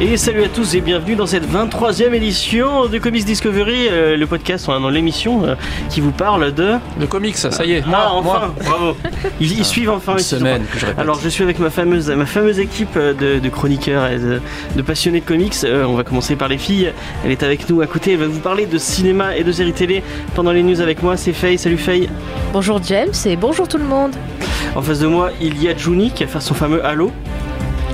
Et salut à tous et bienvenue dans cette 23e édition de Comics Discovery, euh, le podcast, dans l'émission euh, qui vous parle de... Le comics, ça y est. Ah, enfin, moi. bravo. Ils, ils suivent enfin. Une semaine que je répète. Alors je suis avec ma fameuse, ma fameuse équipe euh, de, de chroniqueurs et de, de passionnés de comics. Euh, on va commencer par les filles. Elle est avec nous à côté. Elle va vous parler de cinéma et de séries télé pendant les news avec moi. C'est Faye. Salut Faye. Bonjour James et bonjour tout le monde. En face de moi, il y a Juni qui va faire son fameux Halo.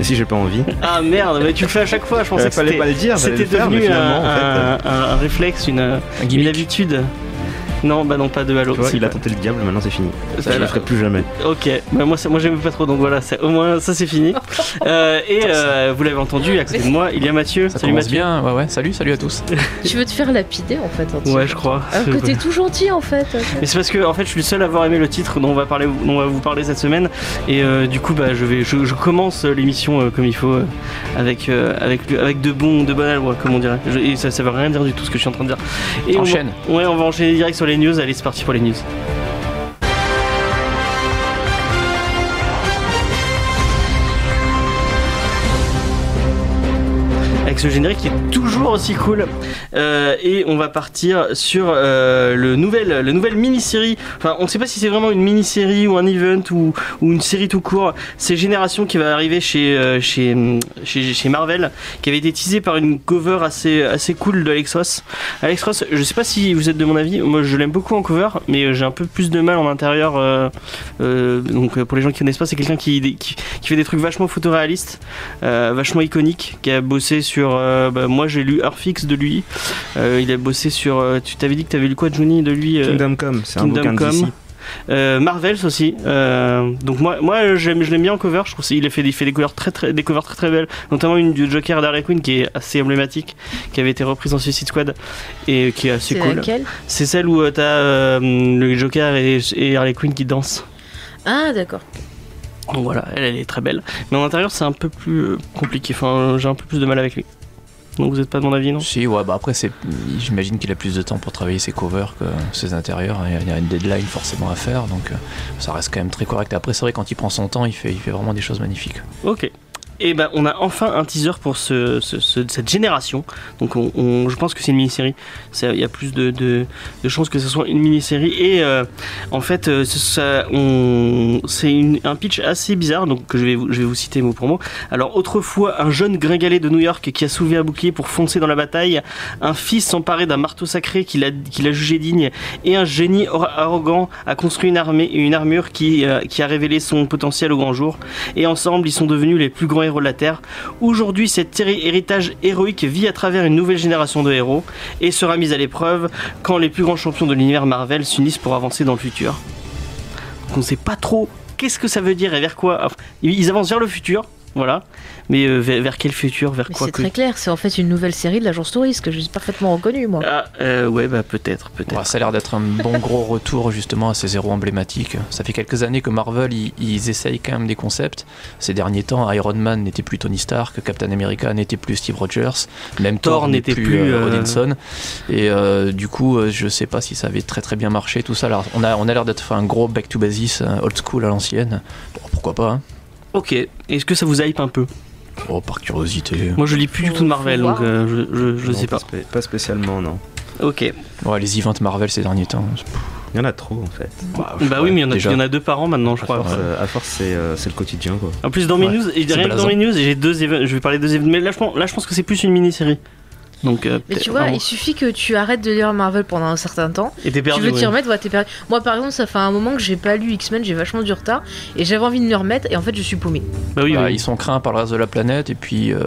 Et si j'ai pas envie Ah merde, mais tu le fais à chaque fois. Je pensais Euh, que fallait c'était- pas le dire, c'était devenu mais finalement, un, en fait, un- un- un réflexe, une, Un une gimmick. habitude. Non, bah non, pas de Halo. Tu vois, il a tenté le diable, maintenant c'est fini. Ça, je Voilà. le ferai plus jamais. Ok, bah moi, moi j'aime pas trop, donc voilà, au moins ça c'est fini. Euh, et euh, vous l'avez entendu, à côté de moi, il y a Mathieu. Ça Salut Mathieu. bien. Ouais, ouais. Salut, salut à tous. Tu veux te faire lapider en fait. hein, Ouais, je crois. Alors que t'es tout gentil en fait. Mais c'est parce que en fait, je suis le seul à avoir aimé le titre dont on va parler, dont on va vous parler cette semaine, et euh, du coup, bah, je vais, je, je commence l'émission euh, comme il faut, euh, avec euh, avec avec de bons, de bonnes albres, comme on dirait. Je- et ça, ça veut rien dire du tout ce que je suis en train de dire. Et on va- Enchaîne. ouais, on va enchaîner direct sur les news. Allez, c'est parti pour les news. Avec ce générique qui est toujours aussi cool. Euh, et on va partir sur euh, le nouvel, le nouvelle mini-série. Enfin, on ne sait pas si c'est vraiment une mini-série ou un event ou, une série tout court. C'est Génération qui va arriver chez, euh, chez, chez, chez Marvel, qui avait été teasé par une cover assez, assez cool de Alex Ross. Alex Ross, je sais pas si vous êtes de mon avis, moi je l'aime beaucoup en cover, mais j'ai un peu plus de mal en intérieur. donc pour les gens qui connaissent pas, c'est quelqu'un qui, qui, fait des trucs vachement photoréalistes, vachement iconiques, qui a bossé sur. Euh, bah, moi j'ai lu Earthfix de lui. Euh, il a bossé sur. euh, tu t'avais dit que t'avais lu quoi, Johnny, de lui euh, Kingdom Come, c'est un bouquin Come. euh, Marvels aussi. Euh, donc moi, moi j'aime, je l'aime bien en cover. Je trouve qu'il a fait, il fait des covers très, très, des covers très très belles, notamment une du Joker d'Harley Quinn qui est assez emblématique, qui avait été reprise dans Suicide Squad et qui est assez C'est cool. laquelle? C'est celle où euh, t'as euh, le Joker et, et Harley Quinn qui dansent. Ah d'accord. Donc voilà, elle, elle est très belle. Mais en intérieur, c'est un peu plus euh, compliqué. Enfin, j'ai un peu plus de mal avec lui. Donc vous êtes pas de mon avis, non? Si, ouais, bah après, c'est, j'imagine qu'il a plus de temps pour travailler ses covers que ses intérieurs. Il y a- il y a une deadline forcément à faire, donc euh, ça reste quand même très correct. Après, c'est vrai, quand il prend son temps, il fait, il fait vraiment des choses magnifiques. Ok. Et ben, on a enfin un teaser pour ce, ce- ce- cette génération. Donc, on, on- je pense que c'est une mini-série. Il y a plus de, chances que ce soit une mini-série. Et euh, en fait, euh, c'est un pitch assez bizarre. Donc, que je vais, vous- citer mot pour mot. Alors, autrefois, un jeune gringalet de New York qui a soulevé un bouclier pour foncer dans la bataille, un fils s'emparer d'un marteau sacré qu'il a, jugé digne, et un génie arrogant a construit une armée une armure qui, euh, qui a révélé son potentiel au grand jour et ensemble ils sont devenus les plus grands de la Terre. Aujourd'hui, cet héri- héritage héroïque vit à travers une nouvelle génération de héros et sera mise à l'épreuve quand les plus grands champions de l'univers Marvel s'unissent pour avancer dans le futur. Donc on ne sait pas trop qu'est-ce que ça veut dire et vers quoi. Ils avancent vers le futur, voilà. Mais euh, vers, vers quel futur, vers Mais quoi c'est que- très clair, c'est en fait une nouvelle série de l'agence touriste que j'ai parfaitement reconnue moi. Ah, euh, ouais, bah peut-être, peut-être. Ouais, ça a l'air d'être un bon gros retour justement à ces héros emblématiques. Ça fait quelques années que Marvel, ils, ils essayent quand même des concepts. Ces derniers temps, Iron Man n'était plus Tony Stark, Captain America n'était plus Steve Rogers, même Thor Thor, n'était plus, plus euh, Odinson. Et euh, du coup, euh, je sais pas si ça avait très très bien marché tout ça. Alors, on a, on a l'air d'être fait un gros back to basis, old school à l'ancienne. Bon, pourquoi pas hein. Ok, est-ce que ça vous hype un peu Oh, par curiosité. Moi je lis plus du tout de Marvel, donc euh, je, je, je Non, sais pas. spé- Pas spécialement, non. Ok. Ouais, les events Marvel ces derniers temps. Il y en a trop en fait. Bah oui, mais il y, en a, déjà. il y en a deux par an maintenant, je À crois. force, euh, à force, c'est euh, c'est le quotidien quoi. En plus, dans mes Ouais, news, et rien que dans mes news, j'ai deux événements. Je vais parler de deux événements. Mais là, je pense, là, je pense que c'est plus une mini-série. Donc, euh, Mais tu vois, vraiment. il suffit que tu arrêtes de lire Marvel pendant un certain temps. Et t'es perdu. tu veux t'y ouais. remettre, voilà, t'es perdu. Moi par exemple, ça fait un moment que j'ai pas lu X-Men, j'ai vachement du retard et j'avais envie de m'y remettre et en fait je suis paumée. Bah oui, Bah, oui. Ils sont craints par le reste de la planète et puis euh,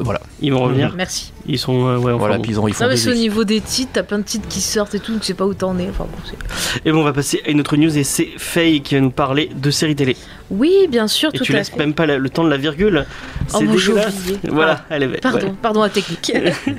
voilà. Ils vont revenir. Merci. Ils sont. euh, ouais, enfin, voilà, bon. puis ils ont ils font Non mais c'est au niveau des titres, t'as plein de titres qui sortent et tout, donc je sais pas où t'en es. Enfin bon, Et bon, on va passer à une autre news et c'est Faye qui va nous parler de séries télé. Oui, bien sûr, Et tout tu à laisses fait. même pas la- le temps de la virgule. Oh, C'est bon, dégueulasse. Voilà, elle est Pardon, pardon la technique.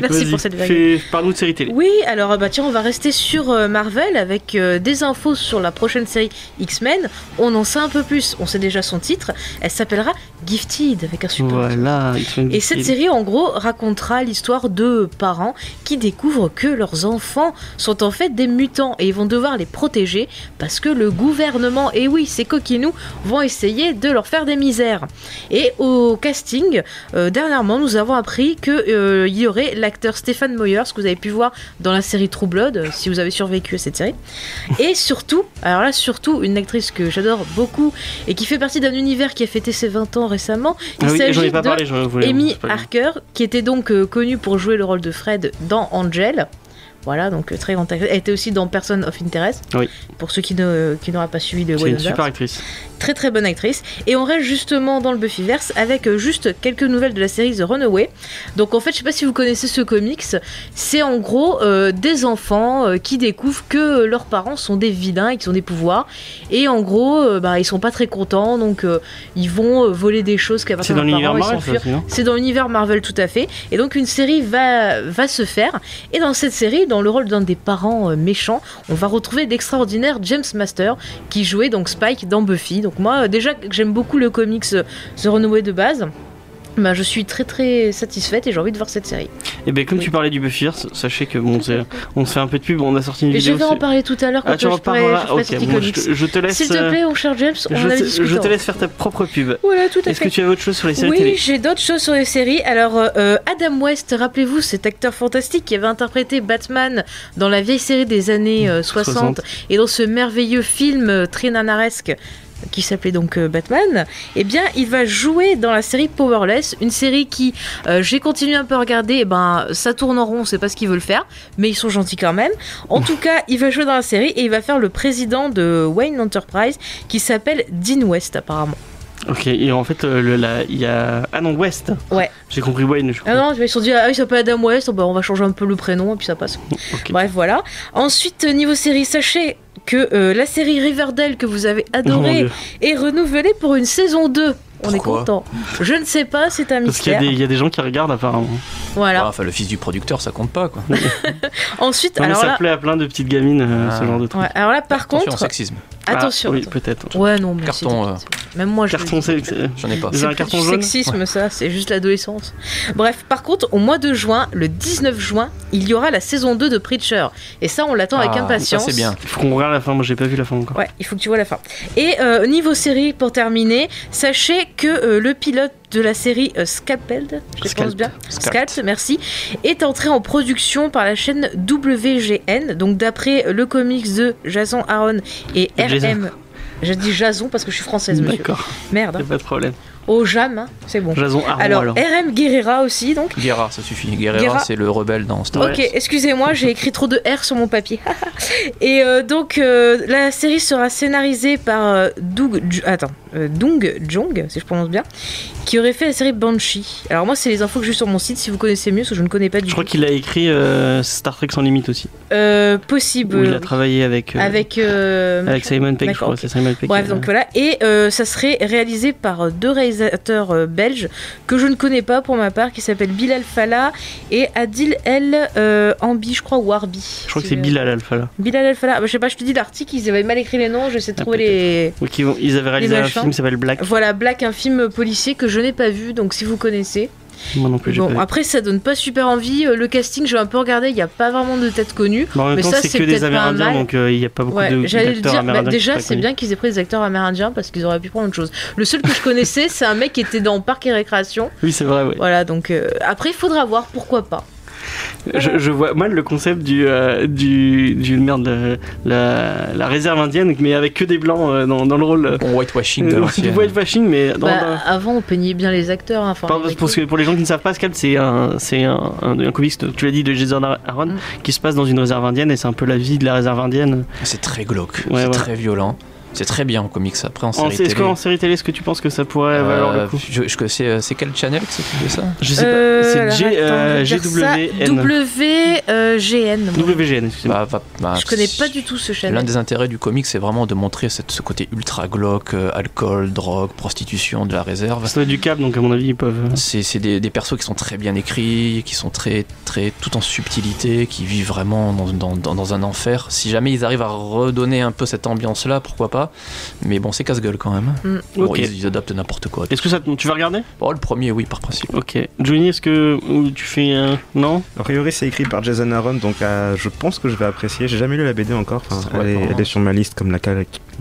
Merci pour cette fais- Parle-nous de série télé. Oui, alors bah tiens, on va rester sur euh, Marvel avec euh, des infos sur la prochaine série X-Men. On en sait un peu plus. On sait déjà son titre. Elle s'appellera Gifted avec un super. Voilà. Et cette série, en gros, racontera l'histoire de parents qui découvrent que leurs enfants sont en fait des mutants et ils vont devoir les protéger parce que le gouvernement, et oui, ces coquinous, vont essayer de leur faire des misères. Et au casting, euh, dernièrement, nous avons appris qu'il y aurait l'acteur Stéphane Moyers, que vous avez pu voir dans la série True Blood, euh, si vous avez survécu à cette série. Et surtout, alors là, surtout, une actrice que j'adore beaucoup et qui fait partie d'un univers qui a fêté ses 20 ans récemment. Il Ah oui, s'agit de parlé. Amy. Harker, qui était donc euh, connue pour jouer le rôle de Fred dans Angel. Voilà, donc euh, très grande actrice. Elle était aussi dans Person of Interest. Oui. Pour ceux qui qui n'auraient pas suivi le C'est une super actrice. Très très bonne actrice. Et on reste justement dans le Buffyverse avec euh, juste quelques nouvelles de la série The Runaway. Donc en fait, je sais pas si vous connaissez ce comics. C'est en gros euh, des enfants euh, qui découvrent que leurs parents sont des vilains et qu'ils ont des pouvoirs. Et en gros, euh, bah, ils sont pas très contents, donc ils vont voler des choses qui C'est dans l'univers Marvel, C'est dans l'univers Marvel tout à fait. Et donc une série va, va se faire. Et dans cette série, dans le rôle d'un des parents euh, méchants, on va retrouver l'extraordinaire James Master qui jouait donc Spike dans Buffy. Donc moi euh, déjà j'aime beaucoup le comics euh, The Runaway de base. Bah, je suis très très satisfaite et j'ai envie de voir cette série. Et ben comme Oui. tu parlais du Buffyverse, sachez que bon, on se fait un peu de pub, on a sorti une Et je vidéo. vais en parler tout à l'heure quand Ah, tu je en parleras je ferai Ok, sortie bon, je, te, je te laisse. S'il te euh, plaît, mon cher James, on je, avait te, je te laisse faire ta propre pub. Voilà, tout à Est-ce fait. que tu avais autre chose sur les séries Oui, j'ai d'autres choses sur les séries. Alors, euh, euh, Adam West, rappelez-vous, cet acteur fantastique qui avait interprété Batman dans la vieille série des années euh, 60, 60. et dans ce merveilleux film euh, très nanaresque qui s'appelait donc euh, Batman, eh bien, il va jouer dans la série Powerless, une série qui, euh, j'ai continué un peu à regarder, eh ben, ça tourne en rond, on sait pas ce qu'ils veulent faire, mais ils sont gentils quand même. En tout cas, il va jouer dans la série et il va faire le président de Wayne Enterprise qui s'appelle Dean West apparemment. Ok, et en fait, euh, il y a. Ah non, West Ouais. J'ai compris Wayne. je Ah non, ils se sont dit, ah, il s'appelle Adam West, bah, on va changer un peu le prénom et puis ça passe. Bref, voilà. Ensuite, niveau série, sachez que euh, la série Riverdale que vous avez Oh adorée est renouvelée pour une saison 2. On est content. Je ne sais pas, c'est un Parce qu'il y, a mystère. des- il y a des gens qui regardent apparemment. Voilà. Ah, Enfin, le fils du producteur, ça compte pas, quoi. Ensuite, Non, alors ça là, plaît à plein de petites gamines, euh, Ah. ce genre de truc. ouais, alors là, par Attention, contre, sexisme. attention. Ah, oui, peut-être. Ouais, non, mais Carton, c'est- euh, c'est- Même moi, je Carton, c'est. c'est- J'en ai pas. Avez un C'est carton du jaune sexisme, ça, c'est juste l'adolescence. Bref, par contre, au mois de juin, le 19 juin, il y aura la saison 2 de Preacher. Et ça, on l'attend avec Ah, impatience. Ça, c'est bien. Il faut qu'on regarde la fin, moi j'ai pas vu la fin encore. Ouais, il faut que tu vois la fin. Et euh, niveau série, pour terminer, sachez que euh, le pilote de la série euh, Scalped, je Scalped. prononce bien, Scalped. Scalped, merci, est entré en production par la chaîne WGN, donc d'après le comics de Jason Aaron et. RM. J'ai dit Jason parce que je suis française, monsieur. D'accord, Merde. hein. pas de problème. Au Jam, hein, c'est bon. Jason Aaron Alors, alors. RM Guerrera aussi, donc. Guerra, ça suffit. Guerrera, Guerra. c'est le rebelle dans Star Ouais. Ok, excusez-moi, j'ai écrit trop de R sur mon papier. Et euh, donc, euh, la série sera scénarisée par euh, Doug, attends, euh, Dung Jong, si je prononce bien, qui aurait fait la série Banshee. Alors moi, c'est les infos que j'ai sur mon site. Si vous connaissez mieux, parce que je ne connais pas du Je tout. crois qu'il a écrit euh, Star Trek sans limite aussi. Euh, possible. Où il a travaillé avec. euh, Avec. euh, avec Simon Pegg, je D'accord, crois. ok. C'est Simon Pegg. Bref, euh, donc voilà. Et euh, ça serait réalisé par deux réalisateurs euh, belges que je ne connais pas pour ma part, qui s'appellent Bilal Fallah et Adil El euh, Ambi, je crois, ou Arbi. Je crois que c'est Bilal Alpha là. Bilal El Fallah. Bah, je sais pas, je te dis l'article, ils avaient mal écrit les noms, j'essaie de Ah, trouver les. Vont- ils avaient réalisé un film qui s'appelle Black. Voilà, Black, un film policier que je n'ai pas vu, donc si vous connaissez. Moi non plus, j'ai Bon, pas après, ça donne pas super envie. Euh, Le casting, j'ai un peu regardé, il n'y a pas vraiment de tête connue. Mais en même mais temps, ça, c'est que des Amérindiens, donc euh, il n'y a pas beaucoup Ouais, de- j'allais le dire. bah, déjà, c'est bien qu'ils aient pris des acteurs amérindiens parce qu'ils auraient pu prendre autre chose. Le seul que je connaissais, c'est un mec qui était dans Parc et Récréation. Oui, c'est vrai, ouais. Voilà, donc euh, après, il faudra voir, pourquoi pas. Je, je vois mal le concept du, euh, du, du merde, la, la réserve indienne, mais avec que des blancs euh, dans, dans le rôle. Bon whitewashing de euh, du whitewashing, mais dans, Bah, dans- avant, on peignait bien les acteurs. hein, enfin, Pas- les parce que pour les gens qui ne savent pas, Scalp, c'est un, c'est un, un, un comics, tu l'as dit, de Jason Aaron, Mm. qui se passe dans une réserve indienne et c'est un peu la vie de la réserve indienne. C'est très glauque, Ouais, c'est ouais. très violent. C'est très bien en comics. Après, en En, série est-ce télé. qu'en série télé, est-ce que tu penses que ça pourrait valoir euh, le coup je, je- c'est, euh, c'est quel channel qui s'occupe de ça Je sais Euh, pas. C'est G, euh, ça. GWN. WGN. WGN, excusez-moi. Bah, bah, Je connais c'est- pas du tout ce L'un channel. des intérêts du comics, c'est vraiment de montrer cette- ce côté ultra glauque, euh, alcool, drogue, prostitution de la réserve. Ça doit être du câble, donc à mon avis, ils peuvent. C'est c'est des, des persos qui sont très bien écrits, qui sont très, très tout en subtilité, qui vivent vraiment dans, dans- dans- dans un enfer. Si jamais ils arrivent à redonner un peu cette ambiance-là, pourquoi pas? Mais bon, c'est casse-gueule quand même. Mm. Bon, ils, ils adaptent n'importe quoi. Est-ce que ça, te- tu vas regarder? Oh, le premier, oui, par principe. Ok. Johnny, est-ce que tu fais un non? A priori, c'est écrit par Jason Aaron, donc euh, je pense que je vais apprécier. J'ai jamais lu la BD encore. Enfin, elle, est, vraiment. elle est sur ma liste comme la,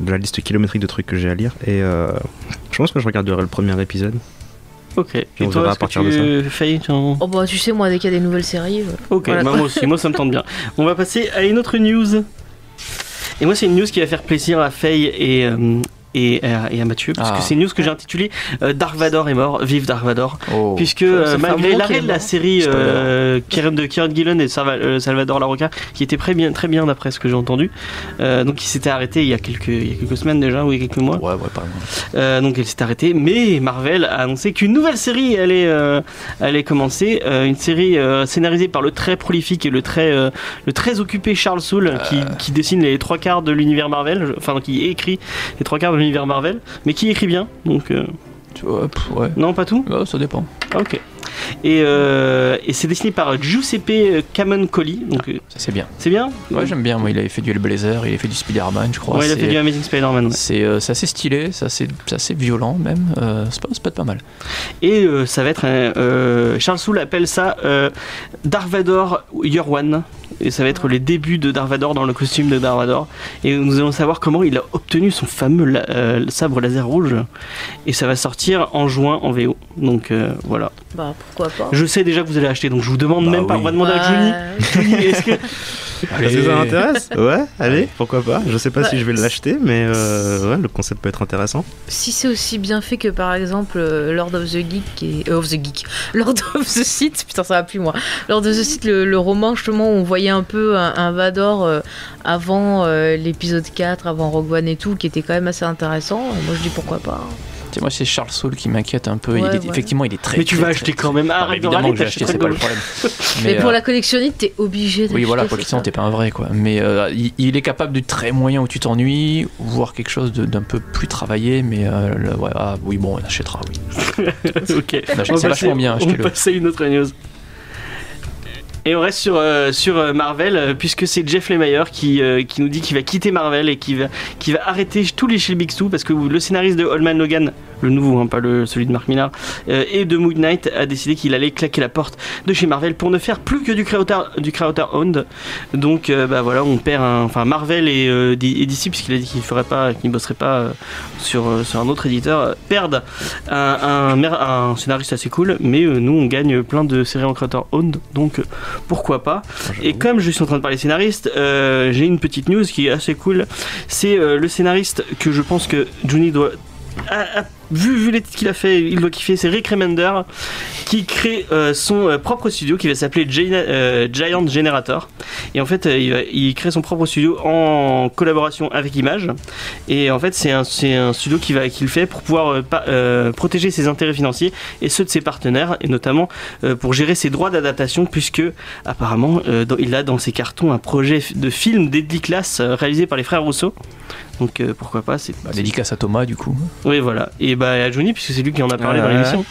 la liste kilométrique de trucs que j'ai à lire. Et euh, je pense que je regarderai le premier épisode. Ok. Et on toi, verra à est-ce que partir de tu en- Oh bah tu sais moi dès qu'il y a des nouvelles séries. euh, Ok, Voilà, bah, moi aussi, moi ça me tente bien. On va passer à une autre news. Et moi, c'est une news qui va faire plaisir à Faye et, euh, et, à- et à Mathieu, parce Ah. que c'est une news que j'ai intitulée euh, Dark Vador est mort, vive Dark Vador. Oh. Puisque euh, malgré l'arrêt de la série euh, de Kieran Gillen et Salva- euh, Salvador Larocca, qui était très bien, très bien d'après ce que j'ai entendu, euh, donc il s'était arrêté il y, a quelques, il y a quelques semaines déjà, ou il y a quelques mois. Ouais, ouais, pas. Euh, donc elle s'est arrêtée, mais Marvel a annoncé qu'une nouvelle série allait, euh, allait commencer, Euh, une série euh, scénarisée par le très prolifique et le très, euh, le très occupé Charles Soule, qui, qui dessine les trois quarts de l'univers Marvel, enfin qui écrit les trois quarts de l'univers Marvel, mais qui écrit bien, donc euh, pff, ouais. non pas tout. Ouais, ça dépend. Ah, ok. Et, euh, et c'est dessiné par Giuseppe Camuncoli, donc euh, Ça, c'est bien. c'est bien. Ouais, j'aime bien. Moi, il avait fait du Hellblazer, il avait fait du Spider-Man, je crois. Ouais, il a C'est- fait du Amazing Spider-Man. ouais. C'est euh, c'est assez stylé, c'est assez, c'est assez violent même. Euh, c'est pas, c'est pas pas mal. Et euh, ça va être un, Charles Soule appelle ça euh, Dark Vador Year One. Et ça va être les débuts de Dark Vador dans le costume de Dark Vador. Et nous allons savoir comment il a obtenu son fameux la- euh, sabre laser rouge. Et ça va sortir en juin en VO. Donc euh, voilà. Bah pourquoi pas. Je sais déjà que vous allez acheter, donc je vous demande Bah même pas. On va demander à. Johnny, est-ce que Est-ce que ça m'intéresse Ouais, allez, pourquoi pas. Je sais pas Bah, si je vais l'acheter, mais euh, ouais, le concept peut être intéressant. Si c'est aussi bien fait que par exemple euh, Lord of the Geek et euh, of the Geek, Lord of the Sith, putain ça va plus moi. Lord of the Sith, le, le roman justement où on voyait un peu un, un Vador euh, avant euh, l'épisode 4, avant Rogue One et tout, qui était quand même assez intéressant. Moi je dis pourquoi pas. Tu sais, moi, c'est Charles Soule qui m'inquiète un peu. Ouais, il est, ouais. Effectivement, il est très. Mais tu vas très- acheter quand même. Ah, évidemment que j'ai acheté, c'est pas le problème. Mais, pour euh, la collectionniste, t'es obligé d'acheter. Oui, voilà, ça. t'es pas un vrai, quoi. Mais euh, il, il est capable du très moyen où tu t'ennuies, voire quelque chose d'un peu plus travaillé, mais euh, le- ouais, ah, oui, bon, on achètera, oui. ok. C'est va vachement passer- bien, On achetez-le. passe à une autre news. Et on reste sur, euh, euh, Marvel, euh, puisque c'est Jeff Lemire qui, qui nous dit qu'il va quitter Marvel et qui va, qui va arrêter tous les Big Two, parce que le scénariste de Holman Logan, le nouveau, hein, pas le, celui de Mark Millar, euh, et de Moon Knight a décidé qu'il allait claquer la porte de chez Marvel pour ne faire plus que du creator, du creator owned. Donc euh, bah voilà, on perd un, enfin Marvel et, euh, et DC, puisqu'il a dit qu'il ferait pas, qu'il ne bosserait pas euh, sur, sur un autre éditeur, perdent un, un, mer- un scénariste assez cool, mais nous on gagne plein de séries en creator owned, donc pourquoi pas. Et comme je suis en train de parler scénariste, j'ai une petite news qui est assez cool. C'est le scénariste que je pense que Johnny doit. a- a- vu, vu les titres qu'il a fait, il doit kiffer. C'est Rick Remender qui crée euh, son euh, propre studio qui va s'appeler euh, Giant Generator. Et en fait, il, va- crée son propre studio en collaboration avec Image. Et en fait, c'est un, un studio qui va qu'il fait pour pouvoir protéger ses intérêts financiers et ceux de ses partenaires, et notamment pour gérer ses droits d'adaptation, puisque apparemment il a dans ses cartons un projet de film Deadly Class réalisé par les frères Rousseau. Donc euh, pourquoi pas c'est Bah, dédicace à Thomas, du coup. oui voilà et bah à Johnny puisque c'est lui qui en a parlé Ouais, dans l'émission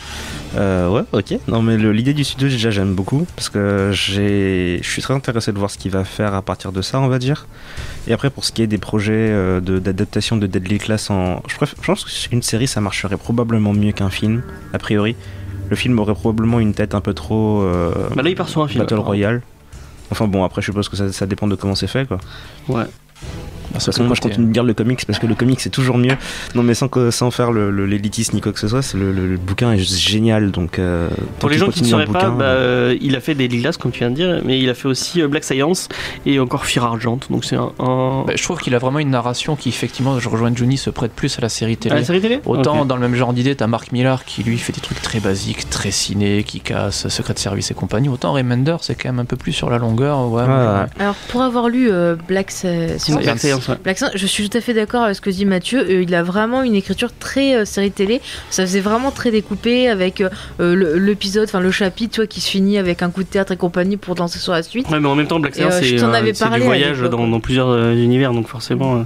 Euh, ouais, ok. Non, mais l'idée du studio, déjà, j'aime beaucoup parce que j'ai, je suis très intéressé de voir ce qu'il va faire à partir de ça, on va dire. Et après, pour ce qui est des projets euh, de- d'adaptation de Deadly Class en, je, préfère- je pense qu'une série, ça marcherait probablement mieux qu'un film, a priori. Le film aurait probablement une tête un peu trop bah là il part sur un film Battle. Royale. Enfin bon, après, je suppose que ça, ça dépend de comment c'est fait, quoi. ouais De toute façon, moi je continue de lire le comics parce que le comics c'est toujours mieux. Non, mais sans, que, sans faire le- le- l'élitisme ni quoi que ce soit, c'est le, le- le bouquin est juste génial. Donc, euh, pour les gens qui ne sauraient en pas bah, euh, euh, il a fait des Lilas comme tu viens de dire mais il a fait aussi euh, Black Science et encore Fear Argent donc c'est un, un... Bah, je trouve qu'il a vraiment une narration qui, effectivement, je rejoins Johnny, se prête plus à la série télé. la série télé? Autant dans le même genre d'idée, t'as Mark Millar qui lui fait des trucs très basiques, très ciné, qui casse Secret Service et compagnie. Autant Remender, c'est quand même un peu plus sur la longueur. Ouais. Alors pour avoir lu euh, Black Science, Black Science. ouais. Black Saint, je suis tout à fait d'accord avec ce que dit Mathieu. Euh, il a vraiment une écriture très euh, série télé. Ça faisait vraiment très découpé avec euh, le- l'épisode, enfin le chapitre, tu vois, qui se finit avec un coup de théâtre et compagnie pour danser sur la suite. Ouais, mais en même temps, Black euh, je c'est euh, du voyage dans, plusieurs euh, univers, donc forcément, euh,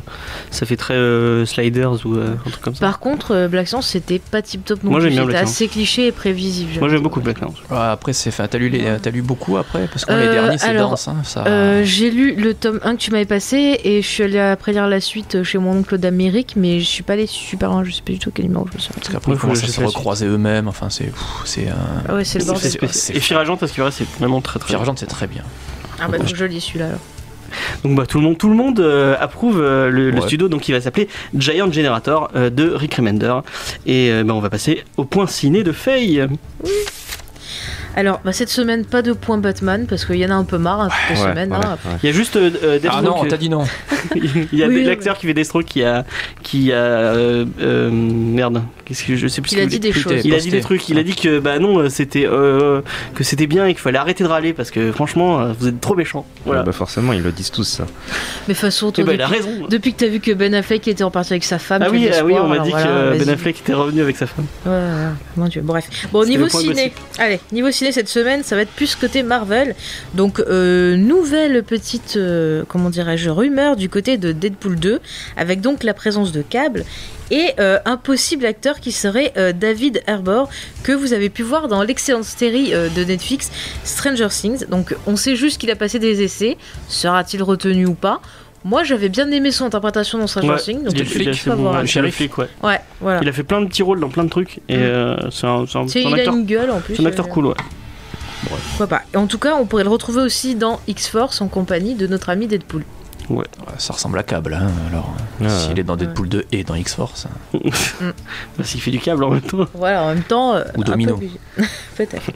ça fait très euh, Sliders ou euh, un truc comme ça. Par contre, euh, Black Saint, c'était pas tip top non Moi, plus. j'aime bien Black assez cliché et prévisible. Moi, j'aime beaucoup Black Saint. Ouais, après, c'est, enfin, t'as lu, les, t'as lu beaucoup après Parce que les derniers, c'est dense. hein, ça... Euh, j'ai lu le tome 1 que tu m'avais passé et je suis allée après lire la suite chez mon oncle d'Amérique, mais je suis pas allée super loin, je sais pas du tout quel numéro je me souviens. Parce qu'après, ils commencent à se recroiser eux-mêmes. Enfin, c'est. C'est. un Ah ouais, c'est le bordel. Et Fire Agent, parce qu'il vrai, c'est vraiment très très. C'est très bien. Ah bah que je lis celui-là alors. Donc bah, tout le monde, tout le monde euh, approuve euh, le, studio, donc il va s'appeler Giant Generator euh, de Rick Remender. Et euh, bah, on va passer au point ciné de Faye. Alors, bah, cette semaine, pas de point Batman parce qu'il y en a un peu marre hein, Ouais, semaines. ouais, hein. ouais. Il y a juste euh, euh, Ah non, t'as dit non. il y a Oui, l'acteur qui fait Deathstroke qui a qui a euh, euh, merde qu'est-ce que je sais plus ce Il a dit des choses. il a dit des trucs il a dit que bah non c'était euh, que c'était bien et qu'il fallait arrêter de râler parce que franchement vous êtes trop méchants voilà Ouais, bah forcément, ils le disent tous ça. Mais de toute façon, toi, bah il a depuis, raison depuis que t'as vu que Ben Affleck était reparti avec sa femme, ah oui ah oui on m'a dit que. Ben Affleck était revenu avec sa femme mon dieu, bref. Bon, niveau ciné, allez, niveau ciné cette semaine, ça va être plus côté Marvel. Donc, euh, nouvelle petite, euh, comment dirais-je, rumeur du côté de Deadpool 2, avec donc la présence de Cable et euh, un possible acteur qui serait David Harbour, que vous avez pu voir dans l'excellente série de Netflix Stranger Things. Donc, on sait juste qu'il a passé des essais. Sera-t-il retenu ou pas? Moi j'avais bien aimé son interprétation dans Stranger Ouais, Things, donc il flic, faut bon, voir. Le c'est le shérif. flic ouais ouais, voilà. il a fait plein de petits rôles dans plein de trucs et euh, c'est un, c'est un, un il a acteur une gueule en plus. c'est un acteur euh, cool ouais Pourquoi pas. Et en tout cas, on pourrait le retrouver aussi dans X-Force en compagnie de notre ami Deadpool. Ouais, ça ressemble à câble. Hein, alors, Ouais, s'il est dans Deadpool 2 et dans X-Force. hein. parce qu'il fait du câble en même temps Voilà, en même temps. euh, Ou peu Domino. obligé. Peut-être.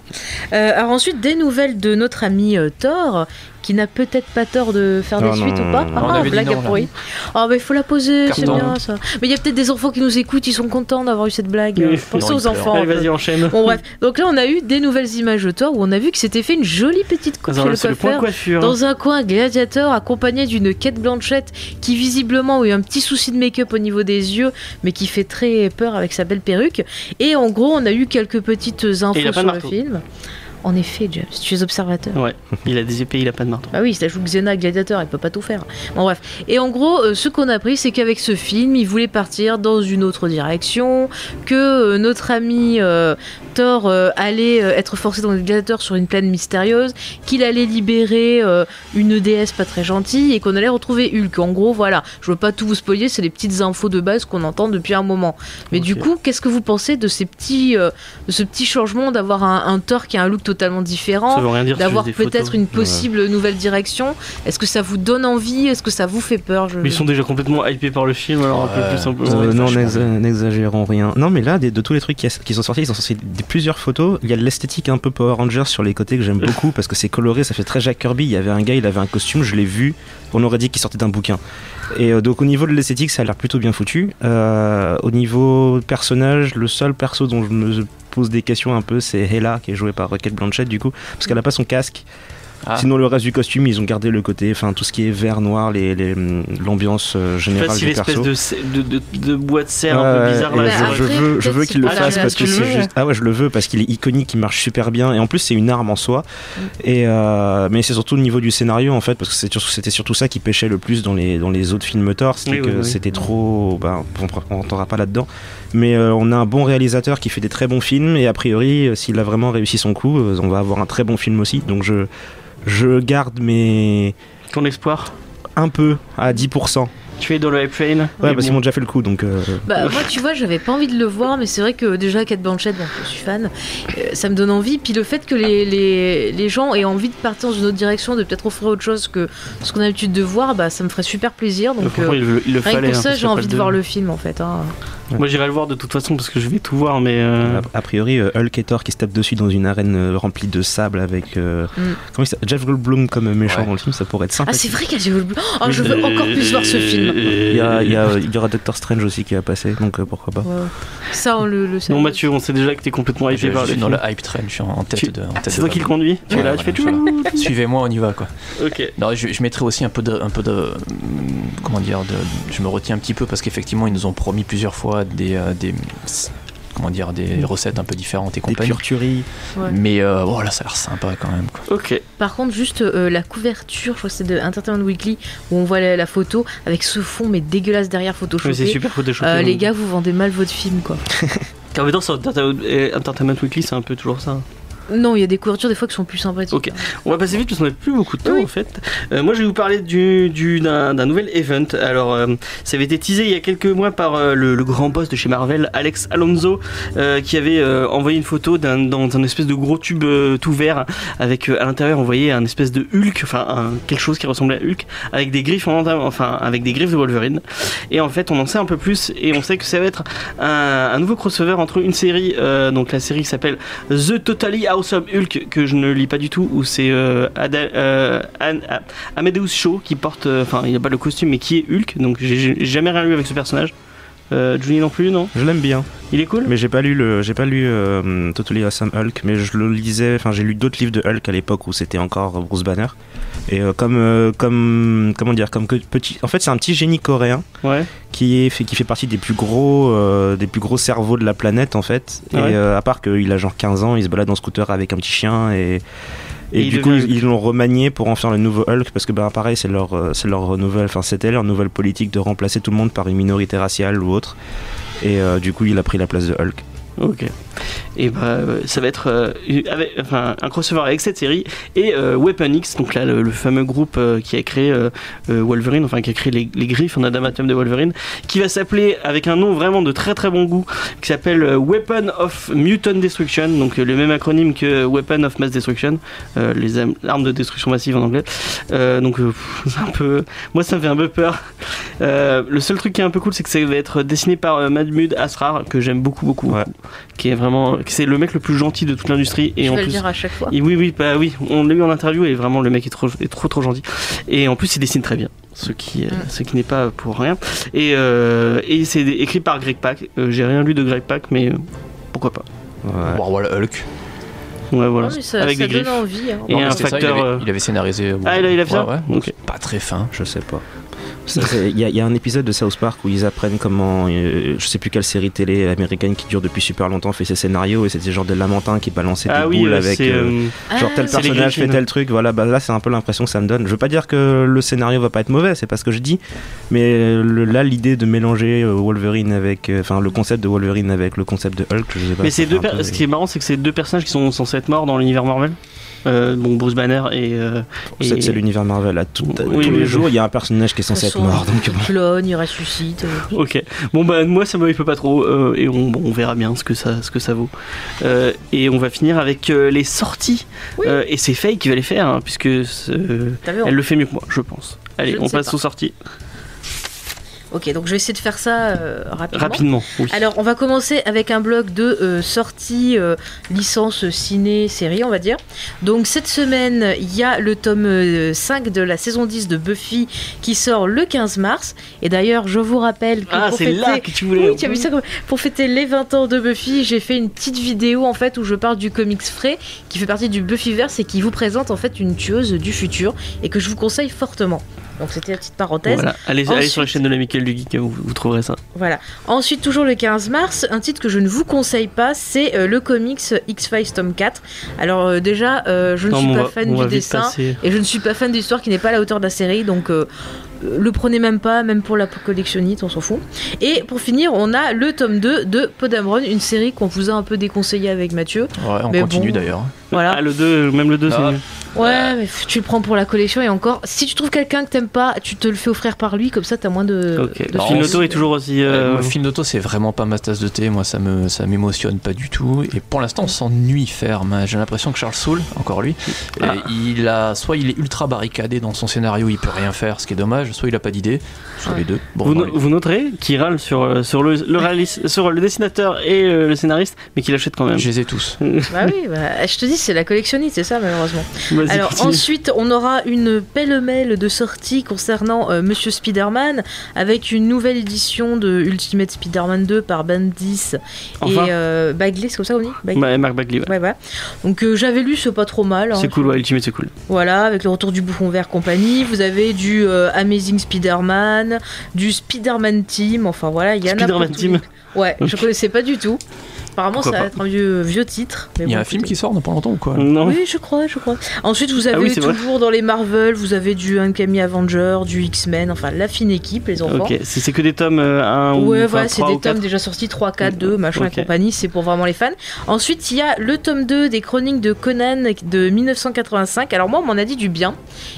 Euh, alors ensuite, des nouvelles de notre ami euh, Thor, qui n'a peut-être pas tort de faire Non, des non, suites non, ou pas. Ah, dit blague non, à pourri. Ah, mais il faut la poser, c'est bien ça. Mais il y a peut-être des enfants qui nous écoutent, ils sont contents d'avoir eu cette blague. Oui. Pensez aux enfants. allez vas-y enchaîne Bon, bref. Donc là, on a eu des nouvelles images de Thor où on a vu que s'était fait une jolie petite coupe chez le point coiffeur. coiffure Dans un coin, Gladiator accompagné d'une Kate Blanchett qui visiblement a eu un petit souci de make-up au niveau des yeux, mais qui fait très peur avec sa belle perruque. Et en gros, on a eu quelques petites infos sur le film. En effet, James, tu es observateur. Ouais, il a des épées, il a pas de marteau. Bah oui, ça joue Xena Gladiator, il peut pas tout faire. Bon bref. Et en gros, euh, ce qu'on a appris, c'est qu'avec ce film, il voulait partir dans une autre direction, que euh, notre ami Thor euh, allait euh, être forcé dans le gladiateur sur une plaine mystérieuse, qu'il allait libérer euh, une déesse pas très gentille et qu'on allait retrouver Hulk. En gros, voilà. Je veux pas tout vous spoiler, c'est les petites infos de base qu'on entend depuis un moment. Mais du coup, qu'est-ce que vous pensez de ces petits, euh, de ce petit changement d'avoir un, un Thor qui a un look totalement différent? D'avoir des peut-être une possible nouvelle direction? Est-ce que ça vous donne envie? Est-ce que ça vous fait peur? Je... Ils sont déjà complètement hypés par le film, alors un peu plus Euh, être non, n'exagérons rien. Non, mais là, des- de tous les trucs qui, qui sont sortis, ils ont sorti des- plusieurs photos. Il y a l'esthétique un peu Power Rangers sur les côtés que j'aime beaucoup parce que c'est coloré, ça fait très Jack Kirby. Il y avait un gars, il avait un costume, je l'ai vu. On aurait dit qu'il sortait d'un bouquin. Et euh, donc, au niveau de l'esthétique, ça a l'air plutôt bien foutu. Euh, au niveau personnage, le seul perso dont je me pose des questions un peu, c'est Hela, qui est joué par Raquel Blanchett, du coup, parce qu'elle a pas son casque. Ah. Sinon, le reste du costume, ils ont gardé le côté, enfin, tout ce qui est vert, noir, les- les- l'ambiance euh, Je sais générale pas si l'espèce de, de, de, de boîte de serre un peu bizarre là. Je, après, je veux, je peut-être veux qu'il le fasse parce que c'est juste. Ah ouais, je le veux parce qu'il est iconique, il marche super bien et en plus c'est une arme en soi. Et euh, mais c'est surtout au niveau du scénario en fait parce que c'était surtout ça qui pêchait le plus dans les dans les autres films Thor, c'était Oui, que oui. c'était trop. Bah, on rentrera pas là-dedans. Mais euh, on a un bon réalisateur qui fait des très bons films et a priori, euh, s'il a vraiment réussi son coup, euh, on va avoir un très bon film aussi. Donc je je garde mes Ton espoir. un peu à 10%. Tu es dans le train. Ouais, parce qu'ils m'ont déjà fait le coup donc. euh, Bah, moi, tu vois, j'avais pas envie de le voir, mais c'est vrai que déjà, Kate Blanchett, bon, je suis fan, euh, ça me donne envie. Puis le fait que les, les, les gens aient envie de partir dans une autre direction, de peut-être offrir autre chose que ce qu'on a l'habitude de voir, bah, ça me ferait super plaisir. Donc, euh, il, le- il le rien que fallait. pour hein, ça, j'ai envie de voir le film en fait. hein. Moi j'irai le voir de toute façon parce que je vais tout voir, mais. euh, A, a priori, euh, Hulk et Thor qui se tapent dessus dans une arène euh, remplie de sable avec. euh, Mm. Comment il s'appelle Jeff Goldblum comme méchant Ouais. dans le film, ça pourrait être Ah, sympathique. c'est vrai qu'il y a Jeff Goldblum. Oh, je veux encore plus voir ce film. Il y, a- il y a- il y aura Doctor Strange aussi qui va passer, donc euh, pourquoi pas. Ouais. Ça, on le, le sait. Non, Mathieu, on sait déjà que t'es complètement Je, hypé je par le suis dans le hype train, je suis en, tête Tu- de. C'est toi qui le conduis Tu es Ouais, là, tu fais tout. Suivez-moi, on y va quoi. Ok. Non, je, je mettrai aussi un peu de, un peu de, comment dire, de, je me retiens un petit peu parce qu'effectivement ils nous ont promis plusieurs fois des, euh, des, comment dire, des recettes un peu différentes et Des compagnie. tueries. Ouais. Mais euh, bon, là, ça a l'air sympa quand même. Quoi. Ok. Par contre, juste euh, la couverture, je crois que c'est de Entertainment Weekly, où on voit la, la photo avec ce fond, mais dégueulasse derrière c'est super photoshopé. Euh, les gars, vous vendez mal votre film, quoi. En sur Entertainment euh, Entertainment Weekly, c'est un peu toujours ça. Non, il y a des couvertures des fois qui sont plus sympathiques. Ok. On va passer vite parce qu'on n'a plus beaucoup de temps Oui. en fait. Euh, moi je vais vous parler du, du- d'un, nouvel event. Alors euh, ça avait été teasé il y a quelques mois par euh, le, le grand boss de chez Marvel, Alex Alonso, qui avait envoyé une photo d'un, dans un espèce de gros tube tout vert avec à l'intérieur on voyait un espèce de Hulk, enfin un- quelque chose qui ressemblait à Hulk, avec des griffes en, enfin avec des griffes de Wolverine. Et en fait on en sait un peu plus et on sait que ça va être un, un nouveau crossover entre une série, donc la série qui s'appelle The Totally Awesome Hulk que je ne lis pas du tout où c'est euh, euh, An- A- Amadeus Shaw qui porte euh, enfin il a pas le costume mais qui est Hulk donc j'ai j'ai jamais rien lu avec ce personnage euh, Johnny non plus non? Je l'aime bien, il est cool? Mais j'ai pas lu le, j'ai pas lu euh, Totally Awesome Hulk, mais je le lisais. Enfin, j'ai lu d'autres livres de Hulk à l'époque où c'était encore Bruce Banner. Et euh, comme, euh, comme, comment dire, comme que petit. En fait, c'est un petit génie coréen ouais qui est fait, qui fait partie des plus gros, euh, des plus gros cerveaux de la planète en fait. Ah. Et à part qu'il a genre 15 ans, il se balade en scooter avec un petit chien et et, du coup devient ils l'ont remanié pour en faire le nouveau Hulk parce que bah pareil c'est leur c'est leur nouvelle, enfin c'était leur nouvelle politique de remplacer tout le monde par une minorité raciale ou autre. Et du coup il a pris la place de Hulk. Ok. Et bah euh, ça va être euh, enfin, un crossover avec cette série et euh, Weapon X, donc là le, fameux groupe qui a créé Wolverine, enfin qui a créé les, griffes en adamantium de Wolverine, qui va s'appeler avec un nom vraiment de très très bon goût, qui s'appelle Weapon of Mutant Destruction, donc le même acronyme que Weapon of Mass Destruction, les armes de destruction massive en anglais. Donc c'est un peu, moi ça me fait un peu peur. Le seul truc qui est un peu cool, c'est que ça va être dessiné par Mahmoud Asrar, que j'aime beaucoup beaucoup. Qui est vraiment c'est le mec le plus gentil de toute l'industrie et je en plus le dire à chaque fois. et oui oui bah oui on l'a eu en interview et vraiment le mec est trop est trop trop gentil et en plus il dessine très bien ce qui euh, Mm. ce qui n'est pas pour rien et euh, et c'est écrit par Greg Pak Euh, j'ai rien lu de Greg Pak mais euh, pourquoi pas Ouais. Bon, voilà, Hulk. ouais voilà ça, avec ça des donne griffes envie. hein. Et Non, un ça, facteur, il, avait, il avait scénarisé. Ah, il a- il a fait ça ouais. Pas très fin. Je sais pas. Il y, a- il y a un épisode de South Park où ils apprennent comment, euh, je sais plus quelle série télé américaine qui dure depuis super longtemps fait ses scénarios et c'était genre des lamentins qui balançaient ah des oui boules euh, avec euh, euh, genre Ah, tel personnage fait tel truc. Voilà, bah là c'est un peu l'impression que ça me donne. Je veux pas dire que le scénario va pas être mauvais, c'est pas ce que je dis, mais le- là l'idée de mélanger Wolverine avec, enfin le concept de Wolverine avec le concept de Hulk, je sais pas. mais c'est deux peu- ce qui est marrant c'est que c'est deux personnages qui sont censés être morts dans l'univers Marvel? Euh, bon Bruce Banner et, euh, C'est et- c'est l'univers Marvel. À tout, à Oui, tous les jours, il y a un personnage qui est censé être mort. Donc bon. clone, il ressuscite. euh, Ok. Bon bah moi ça me peut pas trop euh, et on, bon, on verra bien ce que ça ce que ça vaut. Euh, et on va finir avec euh, les sorties Oui. Euh, et c'est Faye qui va les faire hein, puisque vu elle le fait mieux que moi je pense. Allez Je on passe pas. aux sorties Ok, donc je vais essayer de faire ça euh, rapidement. rapidement. Oui. Alors, on va commencer avec un bloc de euh, sorties euh, licence ciné série, on va dire. Donc cette semaine, il y a le tome euh, 5 de la saison 10 de Buffy qui sort le 15 mars. Et d'ailleurs, je vous rappelle que ah c'est fêter... là que tu voulais. Oui, tu as vu ça Pour fêter les 20 ans de Buffy, j'ai fait une petite vidéo en fait où je parle du comics frais qui fait partie du Buffyverse et qui vous présente en fait une tueuse du futur et que je vous conseille fortement. Donc c'était la petite parenthèse. Voilà. Allez, allez sur la Ensuite- chaîne de la Michael du Geek, vous, vous trouverez ça. Voilà. Ensuite, toujours le 15 mars, un titre que je ne vous conseille pas, c'est euh, le comics X-Files tome 4. Alors euh, déjà, euh, je ne Non, suis pas va- fan du dessin passer. et je ne suis pas fan de l'histoire qui n'est pas à la hauteur de la série, donc le prenez même pas, même pour la collectionnite, on s'en fout. Et pour finir, on a le tome 2 de Podamron, une série qu'on vous a un peu déconseillé avec Mathieu. Ouais, on Mais continue bon. d'ailleurs. Voilà. Ah le 2, même le 2 c'est mieux. Ouais, mais tu le prends pour la collection et encore, si tu trouves quelqu'un que t'aimes pas, tu te le fais offrir par lui, comme ça t'as moins de. Ok. de Film soucis. auto est toujours aussi. Euh, euh, film d'auto, c'est vraiment pas ma tasse de thé. Moi, ça me, ça m'émotionne pas du tout. Et pour l'instant, on s'ennuie ferme. J'ai l'impression que Charles Soule, encore lui, Ah. euh, il a, soit il est ultra barricadé dans son scénario, il peut rien faire, ce qui est dommage, soit il a pas d'idée, soit Ouais. les deux. Bon, vous, vous noterez qu'il râle sur, euh, sur, le, le réalis- sur le dessinateur et euh, le scénariste, mais qu'il achète quand même. je les ai tous. Bah oui, bah, je te dis, c'est la collectionniste, c'est ça malheureusement. Alors continue. ensuite, on aura une pêle-mêle de sorties concernant euh, Monsieur Spider-Man avec une nouvelle édition de Ultimate Spider-Man 2 par Bendis Enfin. et euh, Bagley, c'est comme ça qu'on dit Bagley Mark Bagley, ouais. Ouais. Donc euh, j'avais lu, c'est pas trop mal. hein. C'est cool, ouais, Ultimate, c'est cool. Voilà, avec le retour du bouffon vert compagnie. Vous avez du Amazing Spider-Man, du Spider-Man Team. Enfin voilà, il y en a. Spider-Man Team. les- Ouais, je connaissais pas du tout. Apparemment, Pourquoi ça va pas être un vieux, vieux titre. mais Il y a bon, un film qui sort dans pas longtemps ou quoi Non. Oui, je crois, je crois. Ensuite, vous avez Ah oui, c'est vrai. toujours dans les Marvel, vous avez du Uncanny Avenger, du X-Men, enfin la fine équipe, les enfants. Ok, c'est c'est que des tomes 1 ou Ouais, enfin, voilà, c'est trois des ou quatre. tomes déjà sortis 3, 4, 2, machin Ok. et compagnie, c'est pour vraiment les fans. Ensuite, il y a le tome 2 des chroniques de Conan de 1985. Alors moi, on m'en a dit du bien,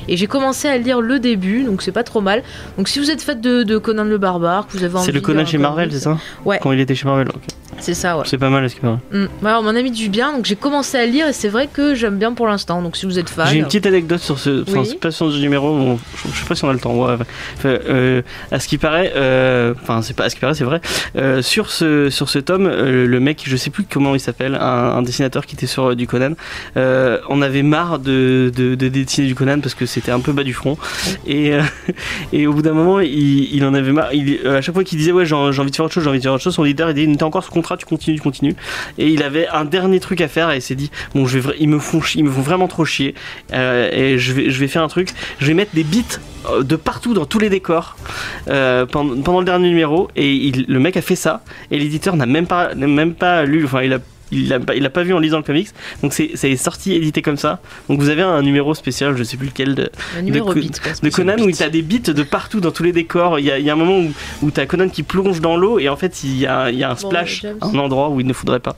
et j'ai commencé à lire le début, donc c'est pas trop mal. Donc si vous êtes fan de, de Conan le Barbare, que vous avez envie C'est le Conan chez Marvel, comics, c'est ça Ouais. Quand il était chez Marvel, ok. C'est ça, ouais. C'est pas mal à ce qui paraît. Mm. Ouais, on m'en a mis du bien, donc j'ai commencé à lire, et c'est vrai que j'aime bien pour l'instant. Donc si vous êtes fan... J'ai une petite anecdote sur ce. Enfin, Oui. c'est pas sur ce numéro, bon, je, je sais pas si on a le temps. ouais, enfin, euh, à ce qui paraît, euh, enfin, c'est pas à ce qui paraît, c'est vrai. euh, sur, ce, sur ce tome, le mec, je sais plus comment il s'appelle, un, un dessinateur qui était sur du Conan, on avait marre de, de, de dessiner du Conan parce que c'était un peu bas du front. Et, et au bout d'un moment, il, il en avait marre. Il, à chaque fois qu'il disait, ouais, j'ai envie de faire autre chose, j'ai envie de faire autre chose, son leader, il dit, t'es encore sous contrat, tu continues, tu continues. Et il avait un dernier truc à faire et il s'est dit, bon, je vais, ils me font, ils me font vraiment trop chier. Euh, et je vais, je vais faire un truc, je vais mettre des bits euh, de partout dans tous les décors euh, pendant, pendant le dernier numéro. Et il- le mec a fait ça et l'éditeur n'a même pas, même pas lu, enfin, il a. Il l'a pas, il pas vu en lisant le comics, donc c'est c'est sorti édité comme ça. Donc vous avez un numéro spécial, je sais plus lequel, de, de- beat, quoi. de Conan où t'as des bits de partout dans tous les décors. Il y a, il y a un moment où, où t'as Conan qui plonge dans l'eau et en fait il y a, il y a un Bon, splash, James. un endroit où il ne faudrait pas.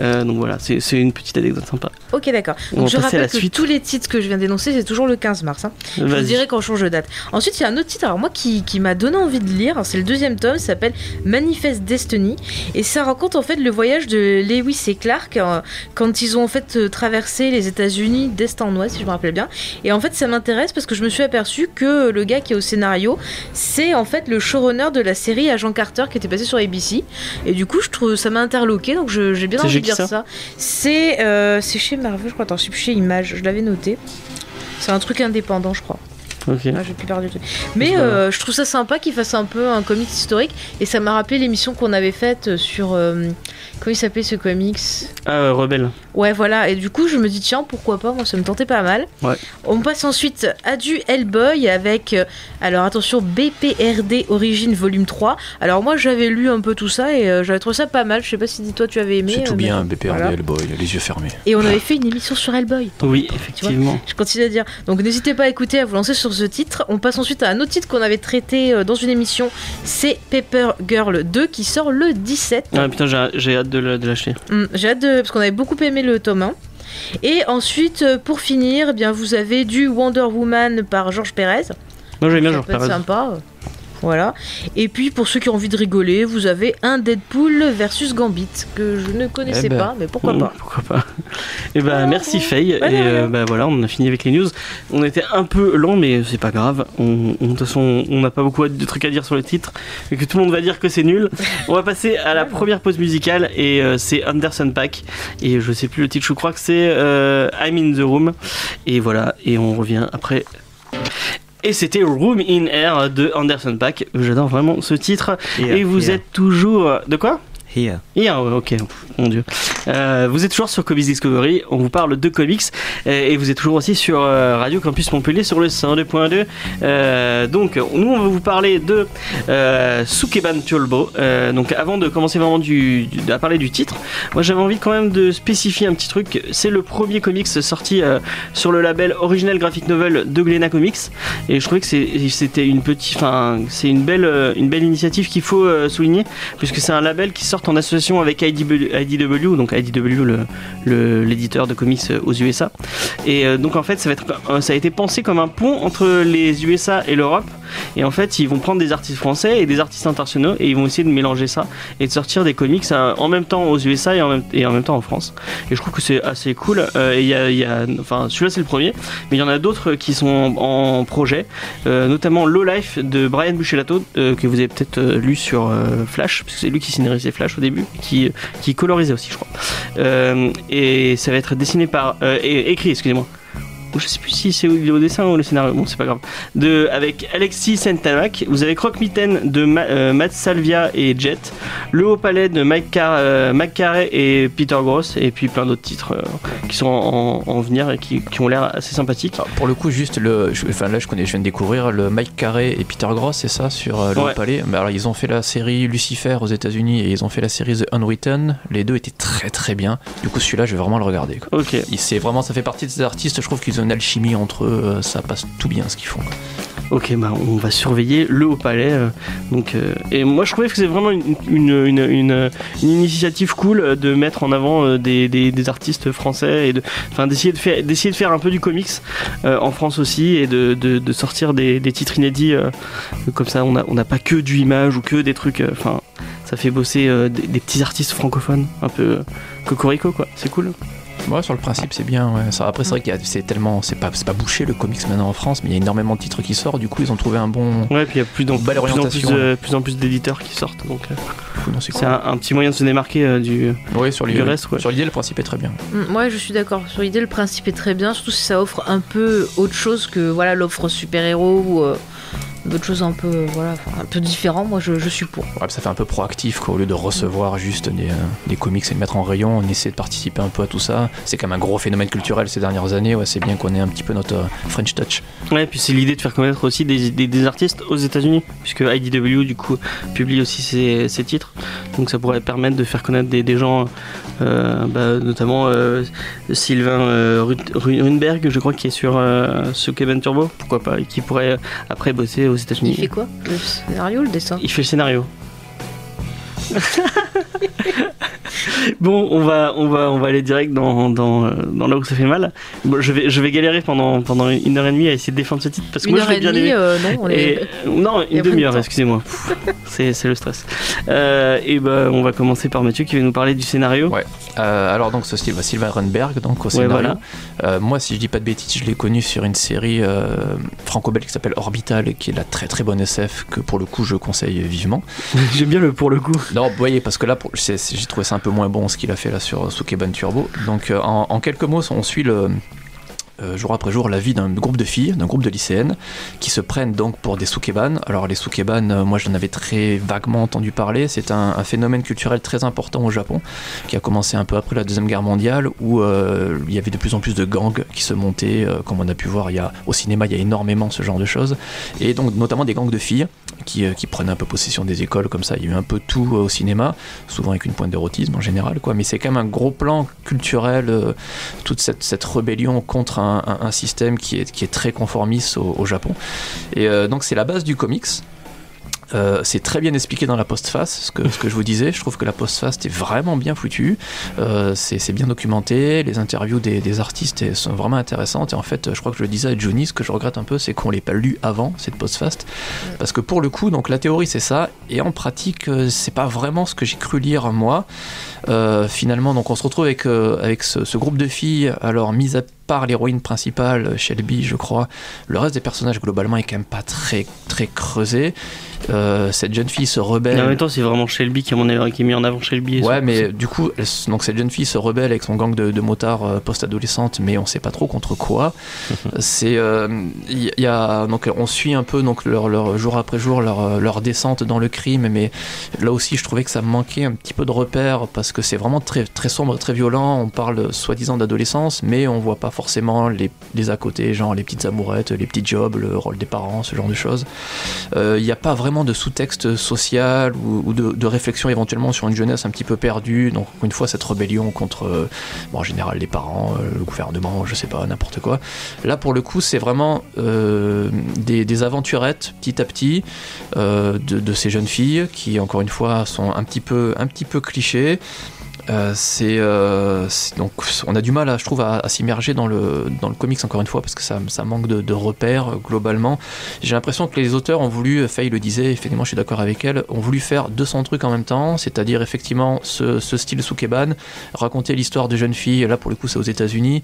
Euh, donc voilà, c'est c'est une petite anecdote sympa. Ok, d'accord. On Donc je rappelle que suite. tous les titres que je viens d'énoncer, c'est toujours le 15 mars. hein. Je vous dirai quand on change de date. Ensuite, il y a un autre titre, alors moi, qui, qui m'a donné envie de lire. C'est le deuxième tome, ça s'appelle Manifest Destiny. Et ça raconte en fait le voyage de Lewis et Clark euh, quand ils ont en fait euh, traversé les États-Unis d'est en ouest, si je me rappelle bien. Et en fait, ça m'intéresse parce que je me suis aperçu que le gars qui est au scénario, c'est en fait le showrunner de la série Agent Carter qui était passé sur ABC. Et du coup, je trouve ça m'a interloqué, donc j'ai bien envie de lire ça ça. C'est euh, c'est chez Marvel, je crois. Attends, je plus chez Image, je l'avais noté. C'est un truc indépendant, je crois. Ok. Ah, plus perdu le. Mais euh, je trouve ça sympa qu'il fasse un peu un comics historique. Et ça m'a rappelé l'émission qu'on avait faite sur. euh, comment il s'appelait ce comics Ah, euh, Rebelle. Ouais, voilà. Et du coup, je me dis, tiens, pourquoi pas Moi, ça me tentait pas mal. Ouais. On passe ensuite à du Hellboy avec. euh, alors, attention, BPRD Origine Volume 3. Alors, moi, j'avais lu un peu tout ça et euh, j'avais trouvé ça pas mal. Je sais pas si toi, tu avais aimé. C'est tout euh, bien. BPRD, Voilà. Hellboy, les yeux fermés. Et on avait fait une émission sur Hellboy. Oui, effectivement. Je continue à dire. Donc n'hésitez pas à écouter, à vous lancer sur ce titre. On passe ensuite à un autre titre qu'on avait traité euh, dans une émission. C'est Paper Girl 2 qui sort le 17. Ah putain, j'ai hâte de l'acheter. Hum, J'ai hâte de. Parce qu'on avait beaucoup aimé le tome 1. Et ensuite, euh, pour finir, eh bien, vous avez du Wonder Woman par Georges Pérez. Moi j'aime bien, être Perez. sympa. Voilà. Et puis, pour ceux qui ont envie de rigoler, vous avez un Deadpool versus Gambit que je ne connaissais Eh ben. pas, mais pourquoi pas. Pourquoi pas Et bah merci Faye. Bah, et euh, bah voilà, on a fini avec les news. On était un peu lent, mais c'est pas grave. On, on- de toute façon, on n'a pas beaucoup de trucs à dire sur le titre, et que tout le monde va dire que c'est nul. On va passer à la première pause musicale et euh, c'est Anderson Pack. Et je sais plus le titre, je crois que c'est euh, I'm in the Room. Et voilà, et on revient après. Et c'était Room in Air de Anderson Pack. J'adore vraiment ce titre. Et vous êtes toujours. De quoi? Here. Ok, mon dieu. Euh, vous êtes toujours sur Comics Discovery, on vous parle de comics euh, et vous êtes toujours aussi sur euh, Radio Campus Montpellier sur le 102.2. Euh, donc, nous on va vous parler de Sukeban Turbo. Donc, avant de commencer vraiment du, à parler du titre, moi j'avais envie quand même de spécifier un petit truc. C'est le premier comics sorti sur le label Original Graphic Novel de Glena Comics et je trouvais que c'était une petite, enfin, c'est une belle, une belle initiative qu'il faut souligner puisque c'est un label qui sort en association avec IDW, donc IDW l'éditeur de comics aux USA. Et euh, donc en fait ça, ça a été pensé comme un pont entre les USA et l'Europe. Et en fait ils vont prendre des artistes français et des artistes internationaux et ils vont essayer de mélanger ça et de sortir des comics euh, en même temps aux USA et en même, temps en France. Et je trouve que c'est assez cool. Euh, et y y a- enfin celui-là c'est le premier, mais il y en a d'autres qui sont en, projet, euh, notamment Low Life de Brian Buccellato euh, que vous avez peut-être lu sur Flash, parce que c'est lui qui scénarisait Flash au début, qui, qui colorisait aussi je crois. Et ça va être dessiné par écrit excusez-moi ou je sais plus si c'est au, dessin ou le scénario, bon c'est pas grave, de, avec Alexis Sentamak, vous avez Croque Mitaine de Ma- euh, Matt Salvia et Jet, Le Haut Palais de Mike, Car euh, Mike et Peter Gross, et puis plein d'autres titres euh, qui sont en, en- en venir et qui, qui ont l'air assez sympathiques. Alors, pour le coup, juste le. je- enfin, là, je connais, je viens de découvrir le Mike Carey et Peter Gross, c'est ça, sur le Ouais. Palais. Mais alors, ils ont fait la série Lucifer aux États-Unis et ils ont fait la série The Unwritten. Les deux étaient très très bien. Du coup, celui-là, je vais vraiment le regarder. quoi. Ok, C'est vraiment, ça fait partie de ces artistes. Je trouve qu'ils ont une alchimie entre eux. euh, Ça passe tout bien ce qu'ils font. ok, bah on va surveiller Le Haut Palais. euh, donc, euh, et moi je trouvais que c'est vraiment une, une, une, initiative cool de mettre en avant des, des, artistes français et d'essayer de faire, d'essayer de faire un peu du comics en France aussi et de, de, de sortir des, des titres inédits comme ça. On n'a on pas que du image ou que des trucs. Enfin, ça fait bosser des, petits artistes francophones un peu cocorico quoi. C'est cool. Ouais, sur le principe, c'est bien. Ouais. Ça, après, c'est vrai qu'il y a- c'est tellement. C'est pas, c'est pas bouché le comics maintenant en France, mais il y a énormément de titres qui sortent. Du coup, ils ont trouvé un bon. Ouais, puis il y a plus en plus, en plus, orientation, de- plus en plus d'éditeurs qui sortent. Donc euh, Non, c'est c'est cool. un, un petit moyen de se démarquer euh, du. Ouais, sur du l'idée, reste, sur l'idée, le principe est très bien. Mm, Ouais, je suis d'accord. Sur l'idée, le principe est très bien, surtout si ça offre un peu autre chose que voilà l'offre super-héros ou euh, d'autres choses un peu voilà enfin, un peu différent. Moi, je, je suis pour. Ouais, ça fait un peu proactif quoi, au lieu de recevoir juste des, euh, des comics et les mettre en rayon, on essaie de participer un peu à tout ça. C'est quand même un gros phénomène culturel ces dernières années, ouais, c'est bien qu'on ait un petit peu notre euh, French touch. Ouais, puis c'est l'idée de faire connaître aussi des, des, des artistes aux États-Unis, puisque IDW du coup publie aussi ses, ses titres, donc ça pourrait permettre de faire connaître des, des gens, euh, bah, notamment euh, Sylvain euh, Runberg, je crois, qui est sur euh, ce Kevin Turbo, pourquoi pas, et qui pourrait euh, après bosser aux États-Unis. Il fait quoi Le scénario, le dessin? Il fait le scénario. bon, on va, on va, on va aller direct dans, dans, dans là où ça fait mal. Bon, je vais, je vais galérer pendant, pendant une heure et demie à essayer de défendre ce titre parce que Une moi heure je l'ai et bien demie, aimé. euh, non, on est. Et- non, une demi-heure, excusez-moi. C'est c'est le stress. Euh, et ben, on va commencer par Mathieu qui va nous parler du scénario. Ouais. Euh, alors donc ce Sylvain, Sylvain Runberg donc au scénario. voilà. Euh, moi si je dis pas de bêtises, je l'ai connu sur une série euh, franco-belge qui s'appelle Orbital, qui est la très très bonne SF que pour le coup je conseille vivement. J'aime bien le pour le coup. Non, vous voyez, parce que là, pour- c'est- c'est- j'ai trouvé ça un peu moins bon ce qu'il a fait là sur Sukeban Turbo. Donc, euh, en, quelques mots, on suit le. euh, jour après jour la vie d'un groupe de filles, d'un groupe de lycéennes qui se prennent donc pour des sukeban. Alors les sukeban, euh, moi j'en avais très vaguement entendu parler, c'est un, phénomène culturel très important au Japon qui a commencé un peu après la Deuxième Guerre mondiale où euh, il y avait de plus en plus de gangs qui se montaient, comme on a pu voir il y a, au cinéma il y a énormément ce genre de choses, et donc notamment des gangs de filles qui, euh, qui un peu possession des écoles comme ça, il y a eu un peu tout euh, au cinéma, souvent avec une pointe d'érotisme en général, quoi. mais c'est quand même un gros plan culturel, euh, toute cette, rébellion contre un, système qui est, très conformiste au, Japon. Et donc c'est la base du comics. Euh, c'est très bien expliqué dans la postface, ce que, ce que je vous disais. Je trouve que la postface est vraiment bien foutue. Euh, c'est bien documenté. Les interviews des, des artistes sont vraiment intéressantes. Et en fait, je crois que je le disais à Johnny, ce que je regrette un peu, c'est qu'on l'ait pas lu avant cette postface. Parce que pour le coup, donc la théorie c'est ça, et en pratique, euh, c'est pas vraiment ce que j'ai cru lire moi. Euh, finalement, donc on se retrouve avec, avec ce, ce groupe de filles. Alors, mis à part l'héroïne principale, Shelby, je crois, le reste des personnages globalement est quand même pas très très creusé. Euh, cette jeune fille se rebelle. Et en même temps, c'est vraiment Shelby qui, mon qui est mis en avant Shelby. Ouais, mais du coup, elle donc cette jeune fille se rebelle avec son gang de, de motards euh, post-adolescente, mais on sait pas trop contre quoi. C'est, euh, il y, a donc on suit un peu donc leur, leur jour après jour leur, euh, leur descente dans le crime, mais là aussi je trouvais que ça manquait un petit peu de repères parce que c'est vraiment très très sombre, très violent. On parle soi-disant d'adolescence, mais on voit pas forcément les, les à côté, genre les petites amourettes, les petits jobs, le rôle des parents, ce genre de choses. Euh, Il n'y a pas vraiment de sous-texte social ou, de, réflexion éventuellement sur une jeunesse un petit peu perdue. Donc, une fois, cette rébellion contre, euh, bon, en général, les parents, euh, le gouvernement, je sais pas, n'importe quoi. Là, pour le coup, c'est vraiment euh, des, aventurettes, petit à petit, de, de ces jeunes filles qui, encore une fois, sont un petit peu, un petit peu clichés. Euh, euh, c'est- donc on a du mal à, je trouve à, s'immerger dans le dans le comics encore une fois parce que ça, ça manque de, repères euh, globalement. J'ai l'impression que les auteurs ont voulu Faye le disait effectivement je suis d'accord avec elle ont voulu faire 200 trucs en même temps c'est-à-dire effectivement ce, style Sukeban raconter l'histoire de jeunes filles là pour le coup c'est aux États-Unis.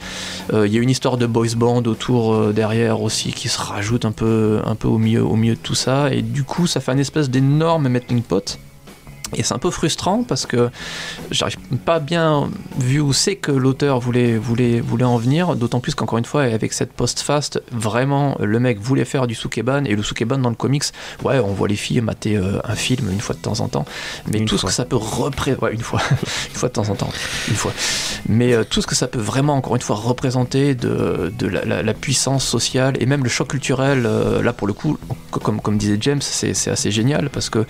Il y a une histoire de boys band autour derrière aussi qui se rajoute un peu un peu au milieu au milieu de tout ça. Et du coup ça fait une espèce d'énorme melting pot Et c'est un peu frustrant parce que j'arrive pas bien vu où c'est que l'auteur voulait, voulait, voulait en venir, d'autant plus qu'encore une fois, avec cette post-fast, vraiment, le mec voulait faire du Sukeban, et le Sukeban dans le comics, ouais, on voit les filles mater euh, un film une fois de temps en temps, mais Une tout fois. ce que ça peut représenter, ouais, une fois, une fois de temps en temps, une fois, mais euh, tout ce que ça peut vraiment, encore une fois, représenter de, de la, la- la puissance sociale et même le choc culturel, euh, là pour le coup, comme, comme disait James, c'est c'est assez génial parce que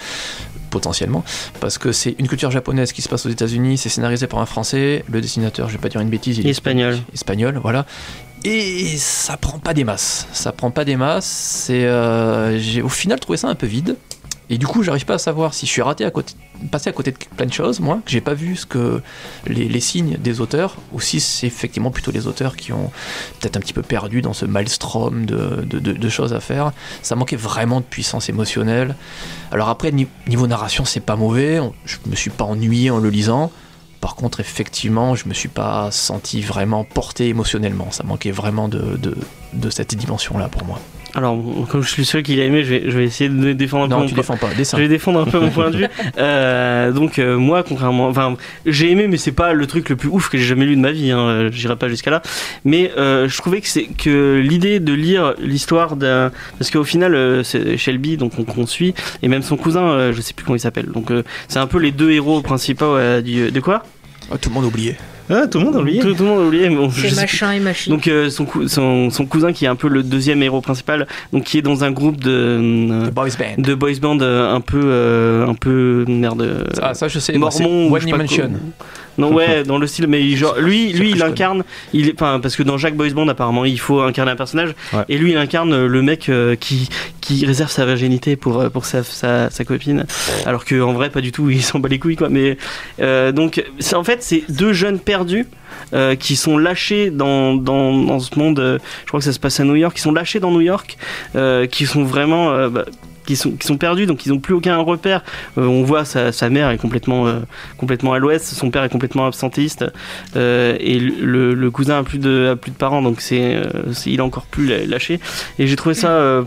potentiellement, parce que c'est une culture japonaise qui se passe aux États-Unis, c'est scénarisé par un Français, le dessinateur, je vais pas dire une bêtise, il est Espagnol. espagnol, voilà. Et ça prend pas des masses, ça prend pas des masses. C'est, euh, j'ai au final trouvé ça un peu vide. Et du coup, j'arrive pas à savoir si je suis raté à côté, passé à côté de plein de choses, moi, que j'ai pas vu ce que les, signes des auteurs, ou si c'est effectivement plutôt les auteurs qui ont peut-être un petit peu perdu dans ce maelstrom de, de- de- choses à faire. Ça manquait vraiment de puissance émotionnelle. Alors après, ni- niveau narration, c'est pas mauvais. Je me suis pas ennuyé en le lisant. Par contre, effectivement, je me suis pas senti vraiment porté émotionnellement. Ça manquait vraiment de, de cette dimension-là pour moi. Alors, comme je suis le seul qui l'a aimé, je vais, je vais essayer de défendre un peu Non, mon tu point- défends pas. Dessin. Je vais défendre un peu mon point de vue. Euh, donc euh, moi, contrairement, enfin, j'ai aimé, mais c'est pas le truc le plus ouf que j'ai jamais lu de ma vie. Hein, J'irai pas jusqu'à là. Mais euh, je trouvais que c'est que l'idée de lire l'histoire d'un, parce qu'au final, c'est Shelby, donc on, suit, et même son cousin, je sais plus comment il s'appelle. Donc c'est un peu les deux héros principaux du, de quoi? Ah, tout le monde a oublié. Ah, tout le monde a oublié. tout, tout le monde a oublié. bon, C'est machin et machine. Donc euh, son, cou- son, son cousin qui est un peu le deuxième héros principal, donc qui est dans un groupe de euh, Boys Band. de boys band euh, un peu euh, un peu merde euh, Ah, ça, je sais. mormon ou One je sais pas Dimension. quoi. Non ouais dans le style mais genre lui lui il incarne il enfin parce que dans Jack Boys Band apparemment il faut incarner un personnage. Ouais. et lui il incarne euh, le mec euh, qui qui réserve sa virginité pour euh, pour sa, sa, sa copine. Alors que en vrai pas du tout il s'en bat les couilles quoi. Mais euh, donc c'est en fait c'est deux jeunes perdus euh, qui sont lâchés dans, dans, dans ce monde euh, je crois que ça se passe à New York qui sont lâchés dans New York euh, qui sont vraiment euh, bah, qui sont, qui sont perdus, donc ils n'ont plus aucun repère. Euh, on voit sa, sa mère est complètement, euh, complètement à l'ouest, son père est complètement absentéiste, euh, et le, le cousin a plus de, a plus de parents, donc c'est, il est encore plus lâché. Et j'ai trouvé ça,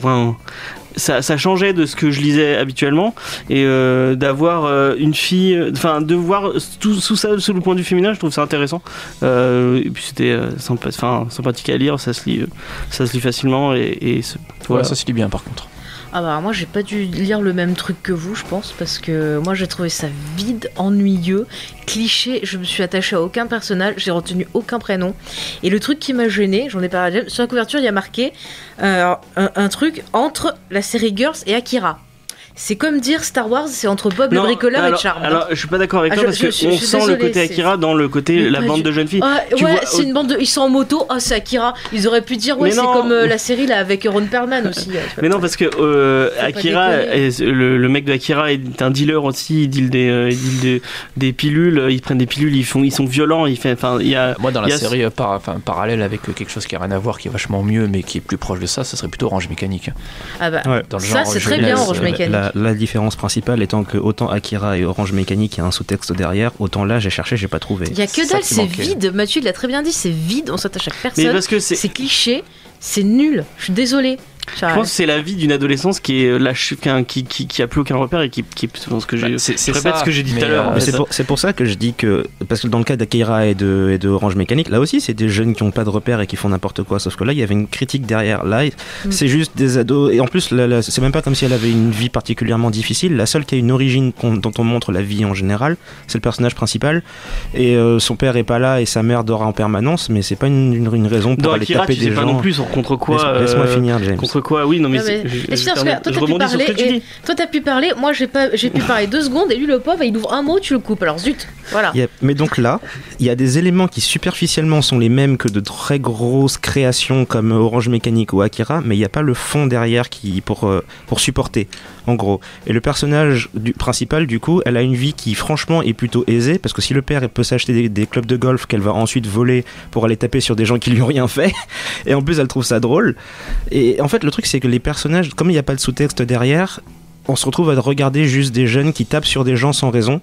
ça, ça changeait de ce que je lisais habituellement, et euh, d'avoir euh, une fille, enfin, de voir tout sous ça, sous le point vue féminin, je trouve ça intéressant. Euh, et puis c'était sympa, sympathique à lire, ça se lit, ça se lit facilement, et, voilà. Ouais, ça se lit bien par contre. Ah bah moi j'ai pas dû lire le même truc que vous je pense parce que moi j'ai trouvé ça vide, ennuyeux, cliché, je me suis attachée à aucun personnage, j'ai retenu aucun prénom. Et le truc qui m'a gêné, j'en ai parlé sur la couverture il y a marqué euh, un truc entre la série Girls et Akira. C'est comme dire Star Wars c'est entre Bob le Non, bricoleur alors, et Charm. Alors, je suis pas d'accord avec Ah, toi je- parce je- que je- on je suis sent le côté Akira dans le côté Mais la bande de jeunes filles. Ah, tu ouais, vois, c'est une bande de. Ils sont en moto, ah, c'est Akira. Ils auraient pu dire, ouais, c'est comme euh, la série là avec Ron Perlman aussi. vois. Mais non, parce que euh, Akira, est- le, le mec de Akira est un dealer aussi. Il deal des, euh, il deal des, des pilules. Ils prennent des pilules. Ils font, ils sont violents. Il fait, enfin, il y a. Moi, dans la il y a- série par, enfin, parallèle avec quelque chose qui a rien à voir, qui est vachement mieux, mais qui est plus proche de ça, ça serait plutôt Orange Mécanique. Ah bah. Dans le ça c'est très bien Orange Mécanique. La, la différence principale étant que autant Akira et Orange Mécanique, il y a un sous-texte derrière, autant là j'ai cherché, j'ai pas trouvé. Il y a que dalle, c'est vide. Mathieu l'a très bien dit, c'est vide. On s'attache à Mais personne. parce que c'est. C'est cliché, c'est nul. Je suis désolée. Je pense que c'est la vie d'une adolescence qui est lâche, qui, qui, qui, a plus aucun repère et qui, qui ce que j'ai. Bah, c'est- je c'est répète ça, ce que j'ai dit tout à l'heure. euh, c'est pour, c'est pour ça que je dis que. Parce que dans le cas d'Akira et de, et de Orange Mécanique, là aussi, c'est des jeunes qui ont pas de repères et qui font n'importe quoi. Sauf que là, il y avait une critique derrière. Là, c'est juste des ados. Et en plus, c'est même pas comme si elle avait une vie particulièrement difficile. La seule qui a une origine qu'on- dont on montre la vie en général, c'est le personnage principal. Et euh, son père est pas là et sa mère dort en permanence, mais c'est pas une, une, une raison pour Dans aller Akira, taper tu sais des pas gens. non plus sur contre quoi. Laisse- Laisse-moi euh, finir, James. Contre quoi Oui, non, mais. Je- je termine- toi, t'as pu parler et-. Toi t'as pu parler, moi j'ai pas, j'ai pu parler deux secondes et lui le pauvre il ouvre un mot, tu le coupes. Alors zut, voilà. Yep. Mais donc là, il y a des éléments qui superficiellement sont les mêmes que de très grosses créations comme Orange Mécanique ou Akira, mais il n'y a pas le fond derrière qui pour euh, pour supporter, en gros. Et le personnage principal, du coup, elle a une vie qui franchement est plutôt aisée parce que si le père peut s'acheter des, des clubs de golf qu'elle va ensuite voler pour aller taper sur des gens qui lui ont rien fait, et en plus elle trouve ça drôle. Et en fait, le truc c'est que les personnages, comme il n'y a pas de sous-texte derrière, on se retrouve à regarder juste des jeunes qui tapent sur des gens sans raison.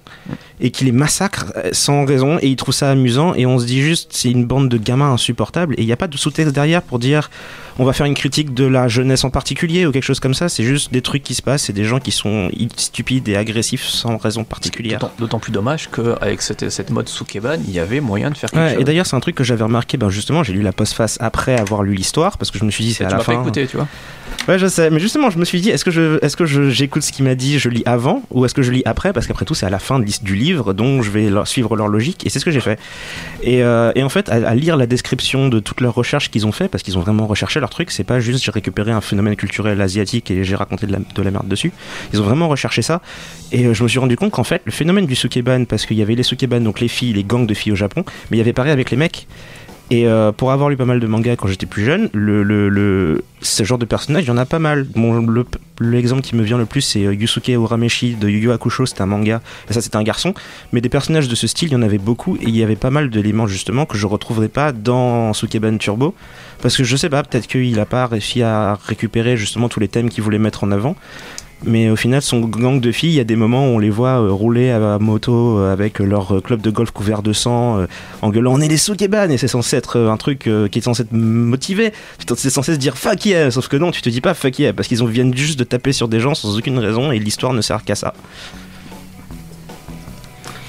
Et qui les massacre euh, sans raison et ils trouvent ça amusant et on se dit juste c'est une bande de gamins insupportables et il n'y a pas de sous-texte derrière pour dire on va faire une critique de la jeunesse en particulier ou quelque chose comme ça. C'est juste des trucs qui se passent, c'est des gens qui sont stupides et agressifs sans raison particulière. D'autant- plus dommage qu'avec cette, cette mode Sukeban, il y avait moyen de faire quelque Ouais, chose. et d'ailleurs, c'est un truc que j'avais remarqué. Ben justement, j'ai lu la postface après avoir lu l'histoire parce que je me suis dit c'est Et à tu la m'as pas fin. écouté, tu vois. Ouais, je sais, mais justement, je me suis dit, est-ce que je, est-ce que je- j'écoute ce qu'il m'a dit, je lis avant, ou est-ce que je lis après, parce qu'après tout, c'est à la fin du livre, donc je vais suivre leur logique, et c'est ce que j'ai fait. Et, euh, en fait, à, à lire la description de toutes leurs recherches qu'ils ont fait, parce qu'ils ont vraiment recherché leur truc, c'est pas juste j'ai récupéré un phénomène culturel asiatique et j'ai raconté de la, de la merde dessus. Ils ont vraiment recherché ça, et euh, je me suis rendu compte qu'en fait, le phénomène du sukeban, parce qu'il y avait les sukeban, donc les filles, les gangs de filles au Japon, mais il y avait pareil avec les mecs. Et euh, pour avoir lu pas mal de mangas quand j'étais plus jeune, le, le, le- ce genre de personnage, il y en a pas mal. Bon, le- L'exemple qui me vient le plus, c'est euh, Yusuke Urameshi de Yu Yu Hakusho, c'est un manga, ça c'était un garçon. Mais des personnages de ce style, il y en avait beaucoup, et il y avait pas mal d'éléments justement que je retrouverais pas dans Sukeban Turbo. Parce que je sais pas, peut-être qu'il a pas réussi à récupérer justement tous les thèmes qu'il voulait mettre en avant. Mais au final, son gang de filles, il y a des moments où on les voit euh, rouler à moto euh, avec leur euh, club de golf couvert de sang, en gueulant on est les Sukeban et c'est censé être un truc qui est censé te motiver. C'est censé se dire fuck yeah, sauf que non, tu te dis pas fuck yeah parce qu'ils viennent juste de taper sur des gens sans aucune raison et l'histoire ne sert qu'à ça.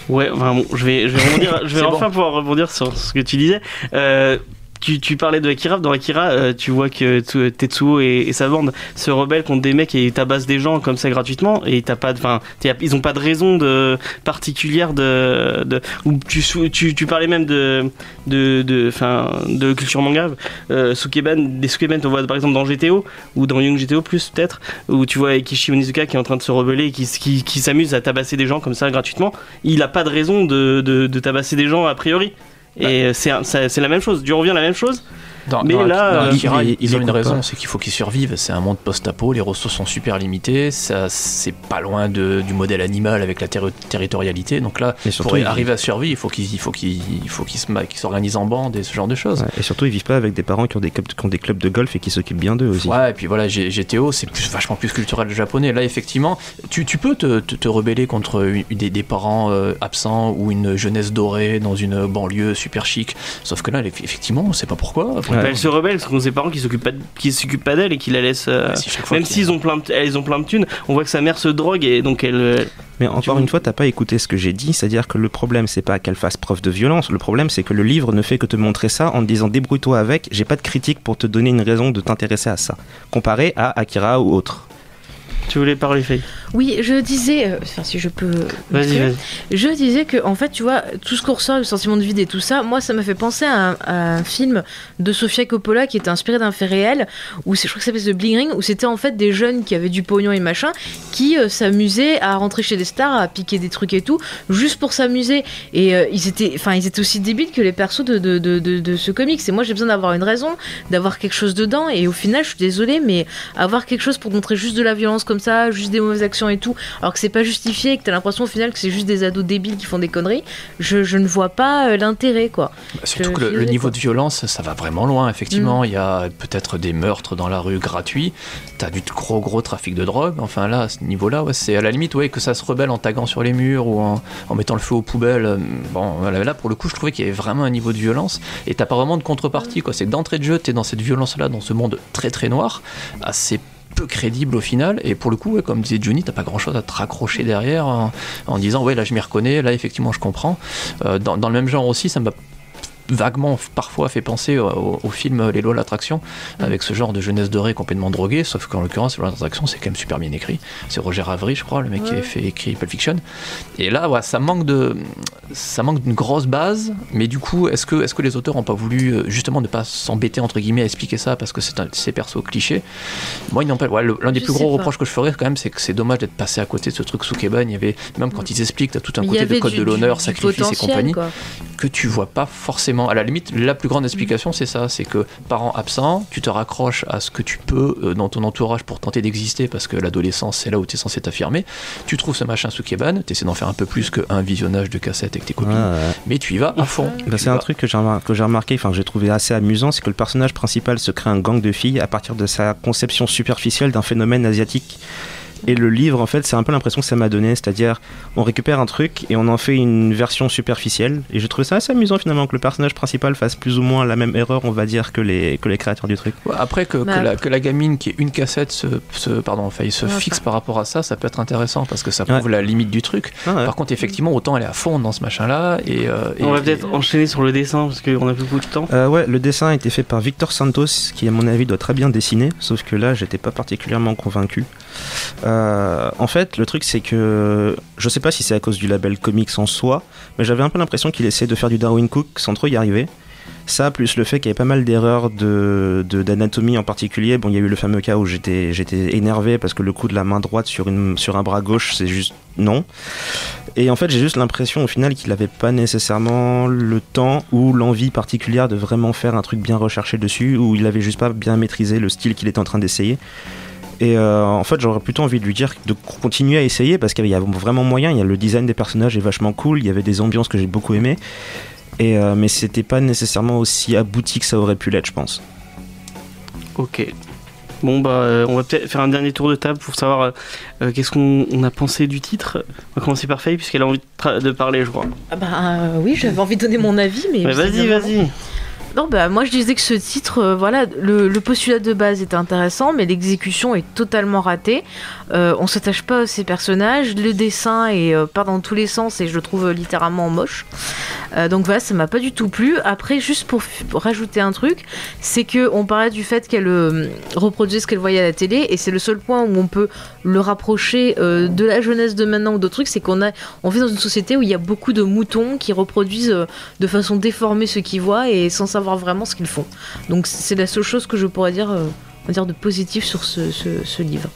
Ouais, enfin bon, je vais, je vais, rebondir- je vais enfin pouvoir rebondir sur ce que tu disais. Euh, tu, parlais de Akira, dans Akira, euh, tu vois que Tetsuo et, sa bande se rebellent contre des mecs et tabassent des gens comme ça gratuitement. Et ils ont pas de raison particulière de, tu, parlais même de, culture manga, euh, des Sukeban, on voit par exemple dans GTO ou dans Young GTO plus peut-être, où tu vois Kishi Onizuka qui est en train de se rebeller et qui, s'amuse à tabasser des gens comme ça gratuitement. Il a pas de raison de tabasser des gens a priori. Et euh, c'est un- ça- c'est la même chose, du revient la même chose. Dans, Mais dans- là, dans Akira, il- ils il ont une raison, c'est qu'il faut qu'ils survivent. C'est un monde post-apo, les ressources sont super limitées, ça c'est pas loin de- du modèle animal avec la terri- territorialité. Donc là, surtout, pour arriver à survivre, il faut qu'ils il faut qu'ils il faut qu'ils s'organisent en bande et ce genre de choses. Ouais, et surtout, ils vivent pas avec des parents qui ont des clubs, qui ont des clubs de golf et qui s'occupent bien d'eux aussi. Ouais, et puis voilà, GTO, c'est vachement plus culturel japonais. Là, effectivement, tu, tu peux te, te- te rebeller contre une- des, des parents euh, absents ou une jeunesse dorée dans une banlieue super chic. Sauf que là, effectivement, on sait pas pourquoi. Ouais. Bah, elle se rebelle parce qu'on ses parents qui s'occupent pas, de- qui s'occupent pas d'elle et qui la laissent. euh, si même s'ils ont plein, de, elles ont plein de thunes, on voit que sa mère se drogue et donc elle. euh, Mais encore une fois, t'as pas écouté ce que j'ai dit, c'est-à-dire que le problème, c'est pas qu'elle fasse preuve de violence, le problème, c'est que le livre ne fait que te montrer ça en te disant débrouille-toi avec, j'ai pas de critique pour te donner une raison de t'intéresser à ça, comparé à Akira ou autre. Tu voulais parler, Faye? Oui, je disais, euh, enfin si je peux. Vas-y, vas-y. Je disais que, en fait, tu vois, tout ce qu'on ressort, le sentiment de vide et tout ça, moi, ça m'a fait penser à un, à un film de Sofia Coppola qui était inspiré d'un fait réel, où c'est- je crois que ça s'appelle The Bling Ring, où c'était en fait des jeunes qui avaient du pognon et machin, qui euh, s'amusaient à rentrer chez des stars, à piquer des trucs et tout, juste pour s'amuser. Et euh, ils étaient, enfin, ils étaient aussi débiles que les persos de, de, de, de, de ce comics. Et moi, j'ai besoin d'avoir une raison, d'avoir quelque chose dedans. Et au final, je suis désolée, mais avoir quelque chose pour montrer juste de la violence comme ça, juste des mauvaises actions et tout, alors que c'est pas justifié et que t'as l'impression au final que c'est juste des ados débiles qui font des conneries, je, je ne vois pas euh, l'intérêt quoi. Bah, Surtout Je- que le, niveau quoi. de violence, ça va vraiment loin, effectivement. Il y a peut-être des meurtres dans la rue gratuits. T'as du gros, gros trafic de drogue. Enfin, là, à ce niveau-là, ouais, c'est à la limite ouais, que ça se rebelle en taguant sur les murs ou en, en mettant le feu aux poubelles. Euh, Bon, là, pour le coup, je trouvais qu'il y avait vraiment un niveau de violence. Et t'as pas vraiment de contrepartie, quoi. C'est d'entrée de jeu, t'es dans cette violence-là, dans ce monde très, très noir, assez peu crédible au final. Et pour le coup comme disait Johnny t'as pas grand chose à te raccrocher derrière en, en disant ouais là je m'y reconnais là effectivement je comprends. Euh, dans, dans le même genre aussi ça m'a vaguement parfois fait penser au, film Les lois de l'attraction avec ce genre de jeunesse dorée complètement droguée sauf qu'en l'occurrence Les lois de l'attraction c'est quand même super bien écrit c'est Roger Avery je crois le mec qui a fait écrit Pulp Fiction et là ouais, ça manque de ça manque d'une grosse base mais du coup est-ce que, est-ce que les auteurs ont pas voulu euh, justement ne pas s'embêter entre guillemets à expliquer ça parce que c'est un ces persos clichés? Moi il n'empêche ouais, le- l'un des Je plus gros pas. reproches que je ferais quand même c'est que c'est dommage d'être passé à côté de ce truc sous Keban il y avait même quand ils expliquent t'as tout un y côté de code du- de l'honneur sacrifice et compagnie quoi. que tu vois pas forcément. À la limite, la plus grande explication, c'est ça c'est que parents absents, tu te raccroches à ce que tu peux euh, dans ton entourage pour tenter d'exister parce que l'adolescence, c'est là où tu es censé t'affirmer. Tu trouves ce machin sous Keban, tu essaies d'en faire un peu plus qu'un visionnage de cassette avec tes copines, ouais. mais tu y vas à fond. Bah, c'est un truc que j'ai remar- que j'ai remarqué, enfin que j'ai trouvé assez amusant, c'est que le personnage principal se crée un gang de filles à partir de sa conception superficielle d'un phénomène asiatique. Et le livre, en fait, c'est un peu l'impression que ça m'a donné, c'est-à-dire on récupère un truc et on en fait une version superficielle. Et je trouve ça assez amusant finalement que le personnage principal fasse plus ou moins la même erreur, on va dire, que les, que les créateurs du truc. Ouais, Après que, que Bah. la, que la gamine qui est une cassette se, se- pardon, enfin, il se Ouais, fixe par rapport à ça, ça peut être intéressant parce que ça prouve la limite du truc. Ah ouais. Par contre, effectivement, autant elle est à fond dans ce machin-là et, euh, et- On va et- peut-être enchaîner sur le dessin parce qu'on a plus beaucoup de temps. Euh, ouais, le dessin a été fait par Victor Santos, qui à mon avis doit très bien dessiner, sauf que là, j'étais pas particulièrement convaincu. Euh, en fait, le truc, c'est que je sais pas si c'est à cause du label comics en soi, mais j'avais un peu l'impression qu'il essayait de faire du Darwin Cook sans trop y arriver. Ça, plus le fait qu'il y avait pas mal d'erreurs de, de- d'anatomie en particulier. Bon, il y a eu le fameux cas où j'étais, énervé parce que le coup de la main droite sur un bras gauche, c'est juste non. Et en fait, j'ai juste l'impression au final qu'il n'avait pas nécessairement le temps ou l'envie particulière de vraiment faire un truc bien recherché dessus, ou il avait juste pas bien maîtrisé le style qu'il était en train d'essayer. Et euh, en fait, j'aurais plutôt envie de lui dire de continuer à essayer parce qu'il y a vraiment moyen. Il y a le design des personnages est vachement cool. Il y avait des ambiances que j'ai beaucoup aimées. Et euh, mais c'était pas nécessairement aussi abouti que ça aurait pu l'être, je pense. Ok. Bon bah euh, on va peut-être faire un dernier tour de table pour savoir euh, qu'est-ce qu'on on a pensé du titre. On va commencer par Faye puisqu'elle a envie de, parler je crois. Ah bah euh, oui, j'avais envie de donner mon avis, mais. Mais vas-y vas-y. Non, bah moi je disais que ce titre, euh, voilà, le, le postulat de base est intéressant, mais l'exécution est totalement ratée. Euh, on s'attache pas à ces personnages, le dessin est euh, dans tous les sens et je le trouve littéralement moche. Euh, donc voilà, ça m'a pas du tout plu. Après, juste pour, rajouter un truc, c'est que on parlait du fait qu'elle euh, reproduisait ce qu'elle voyait à la télé, et c'est le seul point où on peut le rapprocher euh, de la jeunesse de maintenant ou d'autres trucs, c'est qu'on on vit dans une société où il y a beaucoup de moutons qui reproduisent de façon déformée ce qu'ils voient et sans savoir vraiment ce qu'ils font. Donc c'est la seule chose que je pourrais dire, dire de positif sur ce livre.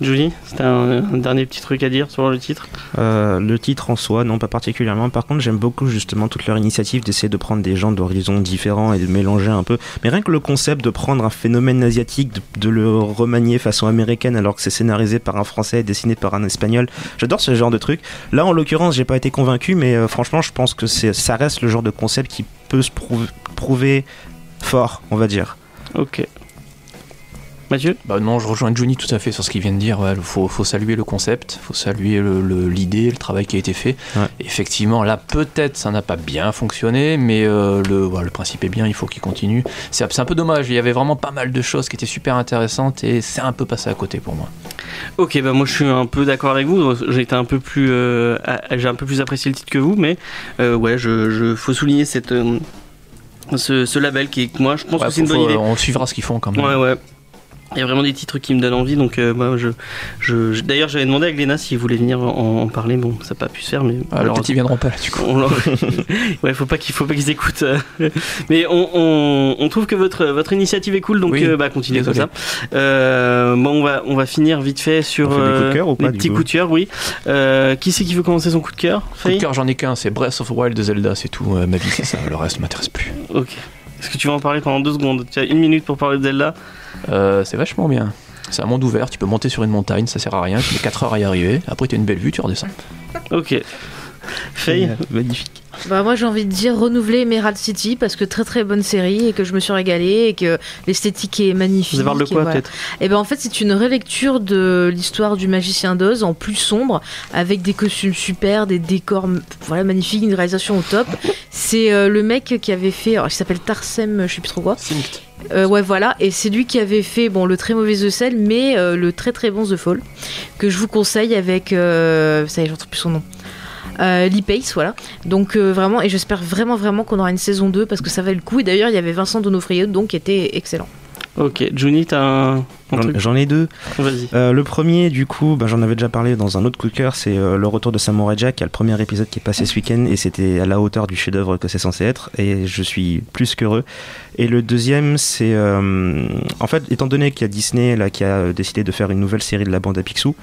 Julie, c'était un, un dernier petit truc à dire sur le titre? Euh, le titre en soi, non, pas particulièrement. Par contre, j'aime beaucoup justement toute leur initiative d'essayer de prendre des gens d'horizons différents et de mélanger un peu. Mais rien que le concept de prendre un phénomène asiatique, de, de le remanier façon américaine alors que c'est scénarisé par un français et dessiné par un espagnol, j'adore ce genre de truc. Là, en l'occurrence, j'ai pas été convaincu, mais euh, franchement, je pense que ça reste le genre de concept qui peut se prouver, prouver fort, on va dire. Ok. Mathieu? Bah non, je rejoins Johnny tout à fait sur ce qu'il vient de dire. Il faut, faut saluer le concept, faut saluer le- le- l'idée, le, travail qui a été fait. Ouais. Effectivement, là, peut-être ça n'a pas bien fonctionné, mais euh, le, voilà, le principe est bien, il faut qu'il continue. C'est un peu dommage, il y avait vraiment pas mal de choses qui étaient super intéressantes et c'est un peu passé à côté pour moi. Ok, bah moi je suis un peu d'accord avec vous. J'ai été un peu plus, euh, j'ai un peu plus apprécié le titre que vous, mais euh, ouais, je, je- faut souligner cette, euh, ce, ce label qui est, moi, je pense Ouais, que c'est une bonne idée. On suivra ce qu'ils font quand même. Ouais, ouais. Il y a vraiment des titres qui me donnent envie, donc euh, moi, je, je, je- d'ailleurs j'avais demandé à Gléna s'il voulait venir en, en parler. Bon, ça n'a pas pu se faire, mais Ah, alors, Peut-être ils viendront pas là du coup. on ouais, faut pas qu'ils faut pas qu'ils écoutent. euh. Mais on, on, on trouve que votre votre initiative est cool, donc Oui, euh, bah continuez comme désolé. ça. Euh, bon, on va on va finir vite fait sur des coups de cœur ou pas, les petits coup coups de cœur, oui. Euh, qui c'est qui veut commencer son coup de cœur Coup de cœur, j'en ai qu'un, c'est Breath of the Wild de Zelda, c'est tout. euh, ma vie, c'est ça. Le reste m'intéresse plus. Ok. Est-ce que tu vas en parler pendant deux secondes? Tu as une minute pour parler de Zelda. Euh, c'est vachement bien. C'est un monde ouvert, tu peux monter sur une montagne, ça sert à rien, tu mets 4 heures à y arriver, après tu as une belle vue, tu redescends. Ok. Faye Magnifique. Bah moi j'ai envie de dire renouveler Emerald City parce que très très bonne série et que je me suis régalée et que l'esthétique est magnifique. Ça parle de quoi voilà. peut-être Et ben en fait c'est une relecture de l'histoire du magicien d'Oz en plus sombre avec des costumes super, des décors voilà magnifiques, une réalisation au top. C'est euh, le mec qui avait fait, alors, il s'appelle Tarsem, je sais plus trop quoi. Euh, ouais voilà et c'est lui qui avait fait bon le très mauvais The Cell mais euh, le très très bon The Fall que je vous conseille avec euh, ça y est je retrouve plus son nom. Euh, Lee Pace, voilà. Donc euh, vraiment, et j'espère vraiment vraiment qu'on aura une saison 2 parce que ça valait le coup. Et d'ailleurs, il y avait Vincent Donofrio donc qui était excellent. Ok. Juni, t'as un, J'en, ai deux. Vas-y. Euh, le premier, du coup, ben, j'en avais déjà parlé dans un autre coup de cœur, c'est euh, le retour de Samurai Jack, il y a le premier épisode qui est passé ce week-end et c'était à la hauteur du chef-d'œuvre que c'est censé être et je suis plus qu'heureux. Et le deuxième, c'est euh, en fait, étant donné qu'il y a Disney là qui a décidé de faire une nouvelle série de la bande à Picsou,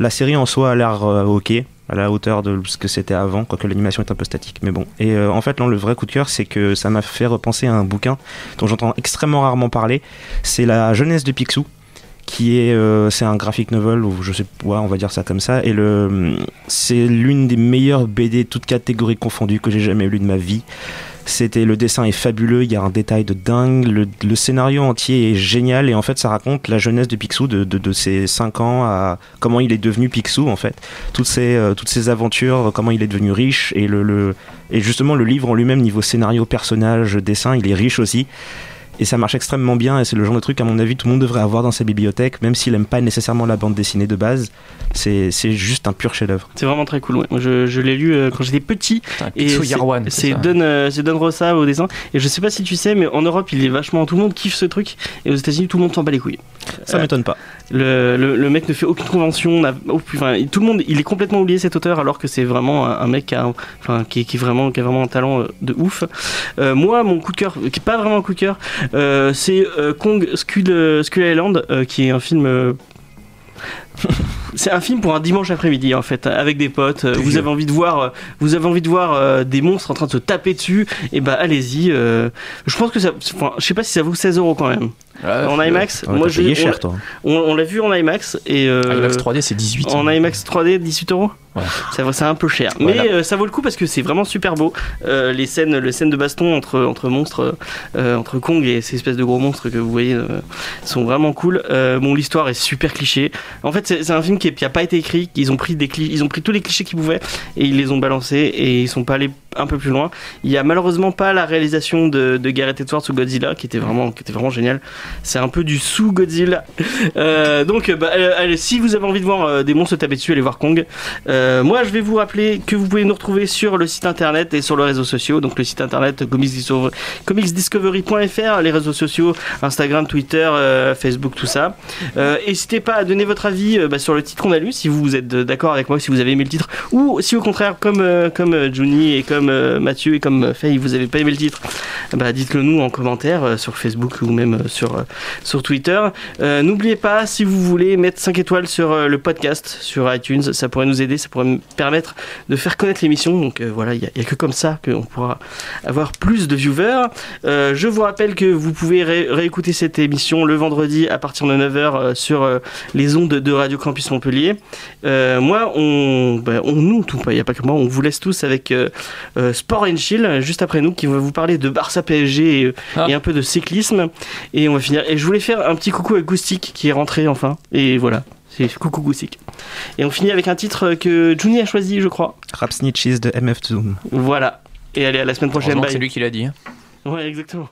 la série en soi a l'air euh, ok, à la hauteur de ce que c'était avant, quoique l'animation est un peu statique, mais bon. Et euh, en fait, le vrai coup de cœur, c'est que ça m'a fait repenser à un bouquin dont j'entends extrêmement rarement parler. C'est la jeunesse de Picsou qui est euh, c'est un graphic novel ou je sais pas on va dire ça comme ça et le c'est l'une des meilleures BD toutes catégories confondues que j'ai jamais lu de ma vie C'était le dessin est fabuleux, il y a un détail de dingue, le, le scénario entier est génial et en fait ça raconte la jeunesse de Picsou de, de, de ses 5 ans à comment il est devenu Picsou en fait, toutes ces euh, toutes ces aventures, comment il est devenu riche et le, le et justement le livre en lui-même niveau scénario, personnage, dessin, il est riche aussi. Et ça marche extrêmement bien et c'est le genre de truc à mon avis tout le monde devrait avoir dans sa bibliothèque même s'il aime pas nécessairement la bande dessinée de base. C'est c'est juste un pur chef-d'œuvre. C'est vraiment très cool. ouais. Moi, je, je l'ai lu euh, quand j'étais petit. Putain, Et Picsou c'est-. Don, euh, c'est Don Rosa au dessin. Et je sais pas si tu sais, mais en Europe, il est vachement. Tout le monde kiffe ce truc. Et aux États-Unis, tout le monde s'en bat les couilles. Ça Euh, m'étonne pas. Le, le, le mec ne fait aucune convention. n'a- enfin, tout le monde, il est complètement oublié cet auteur, alors que c'est vraiment un, mec qui a, enfin, qui, qui vraiment, qui a vraiment un talent euh, de ouf. Euh, moi, mon coup de cœur, qui est pas vraiment un coup de cœur, euh, c'est euh, Kong Skull, euh, Skull Island, euh, qui est un film. euh, c'est un film pour un dimanche après-midi en fait avec des potes Euh, vous vieux. avez envie de voir euh, vous avez envie de voir euh, des monstres en train de se taper dessus et bah allez-y euh, je pense que ça enfin, je sais pas si ça vaut 16 euros quand même en euh, IMAX Ouais, moi on- cher toi. on, on l'a vu en IMAX et euh, IMAX 3D, c'est 18. en IMAX 3D 18 euros Ouais. c'est un peu cher Voilà. mais euh, ça vaut le coup parce que c'est vraiment super beau Euh, les scènes les scènes de baston entre entre monstres euh, entre Kong et ces espèces de gros monstres que vous voyez euh, sont vraiment cool Euh, bon l'histoire est super cliché en fait c'est c'est un film qui n'a pas été écrit ils ont pris ont pris tous les clichés qu'ils pouvaient et ils les ont balancés et ils sont pas allés un peu plus loin il y a malheureusement pas la réalisation de, de Gareth Edwards ou Godzilla qui était vraiment qui était vraiment génial c'est un peu du sous Godzilla euh, donc, bah, euh, si vous avez envie de voir euh, des monstres se taper dessus, allez voir Kong. Moi, je vais vous rappeler que vous pouvez nous retrouver sur le site internet et sur les réseaux sociaux. Donc, le site internet Comics Discovery- comicsdiscovery.fr, les réseaux sociaux Instagram, Twitter, Facebook, tout ça. N'hésitez pas à donner votre avis bah, sur le titre qu'on a lu, si vous êtes d'accord avec moi, si vous avez aimé le titre, ou si au contraire, comme comme et comme euh, Mathieu et comme euh, Faye, vous avez pas aimé le titre, bah, dites-le nous en commentaire euh, sur Facebook ou même sur sur Twitter. N'oubliez pas, si vous voulez, mettre 5 étoiles sur le podcast, sur iTunes. Ça pourrait nous aider, ça pourrait me permettre de faire connaître l'émission. Donc voilà, il n'y a, que comme ça qu'on pourra avoir plus de viewers. Je vous rappelle que vous pouvez ré- réécouter cette émission le vendredi à partir de 9h sur les ondes de Radio Campus Montpellier. Moi, on, bah, on nous, tout, il n'y a pas que moi, on vous laisse tous avec euh, Sport and Chill, juste après nous, qui va vous parler de Barça PSG et, euh, Ah. et un peu de cyclisme. Et on va finir. Et je voulais faire un petit coucou à Goustic qui est rentré enfin. Et voilà. C'est coucou Goustic. Et on finit avec un titre que Juni a choisi, je crois. Rap Snitches de MF Zoom. Voilà. Et allez, à la semaine prochaine. C'est lui qui l'a dit. hein. Ouais, exactement.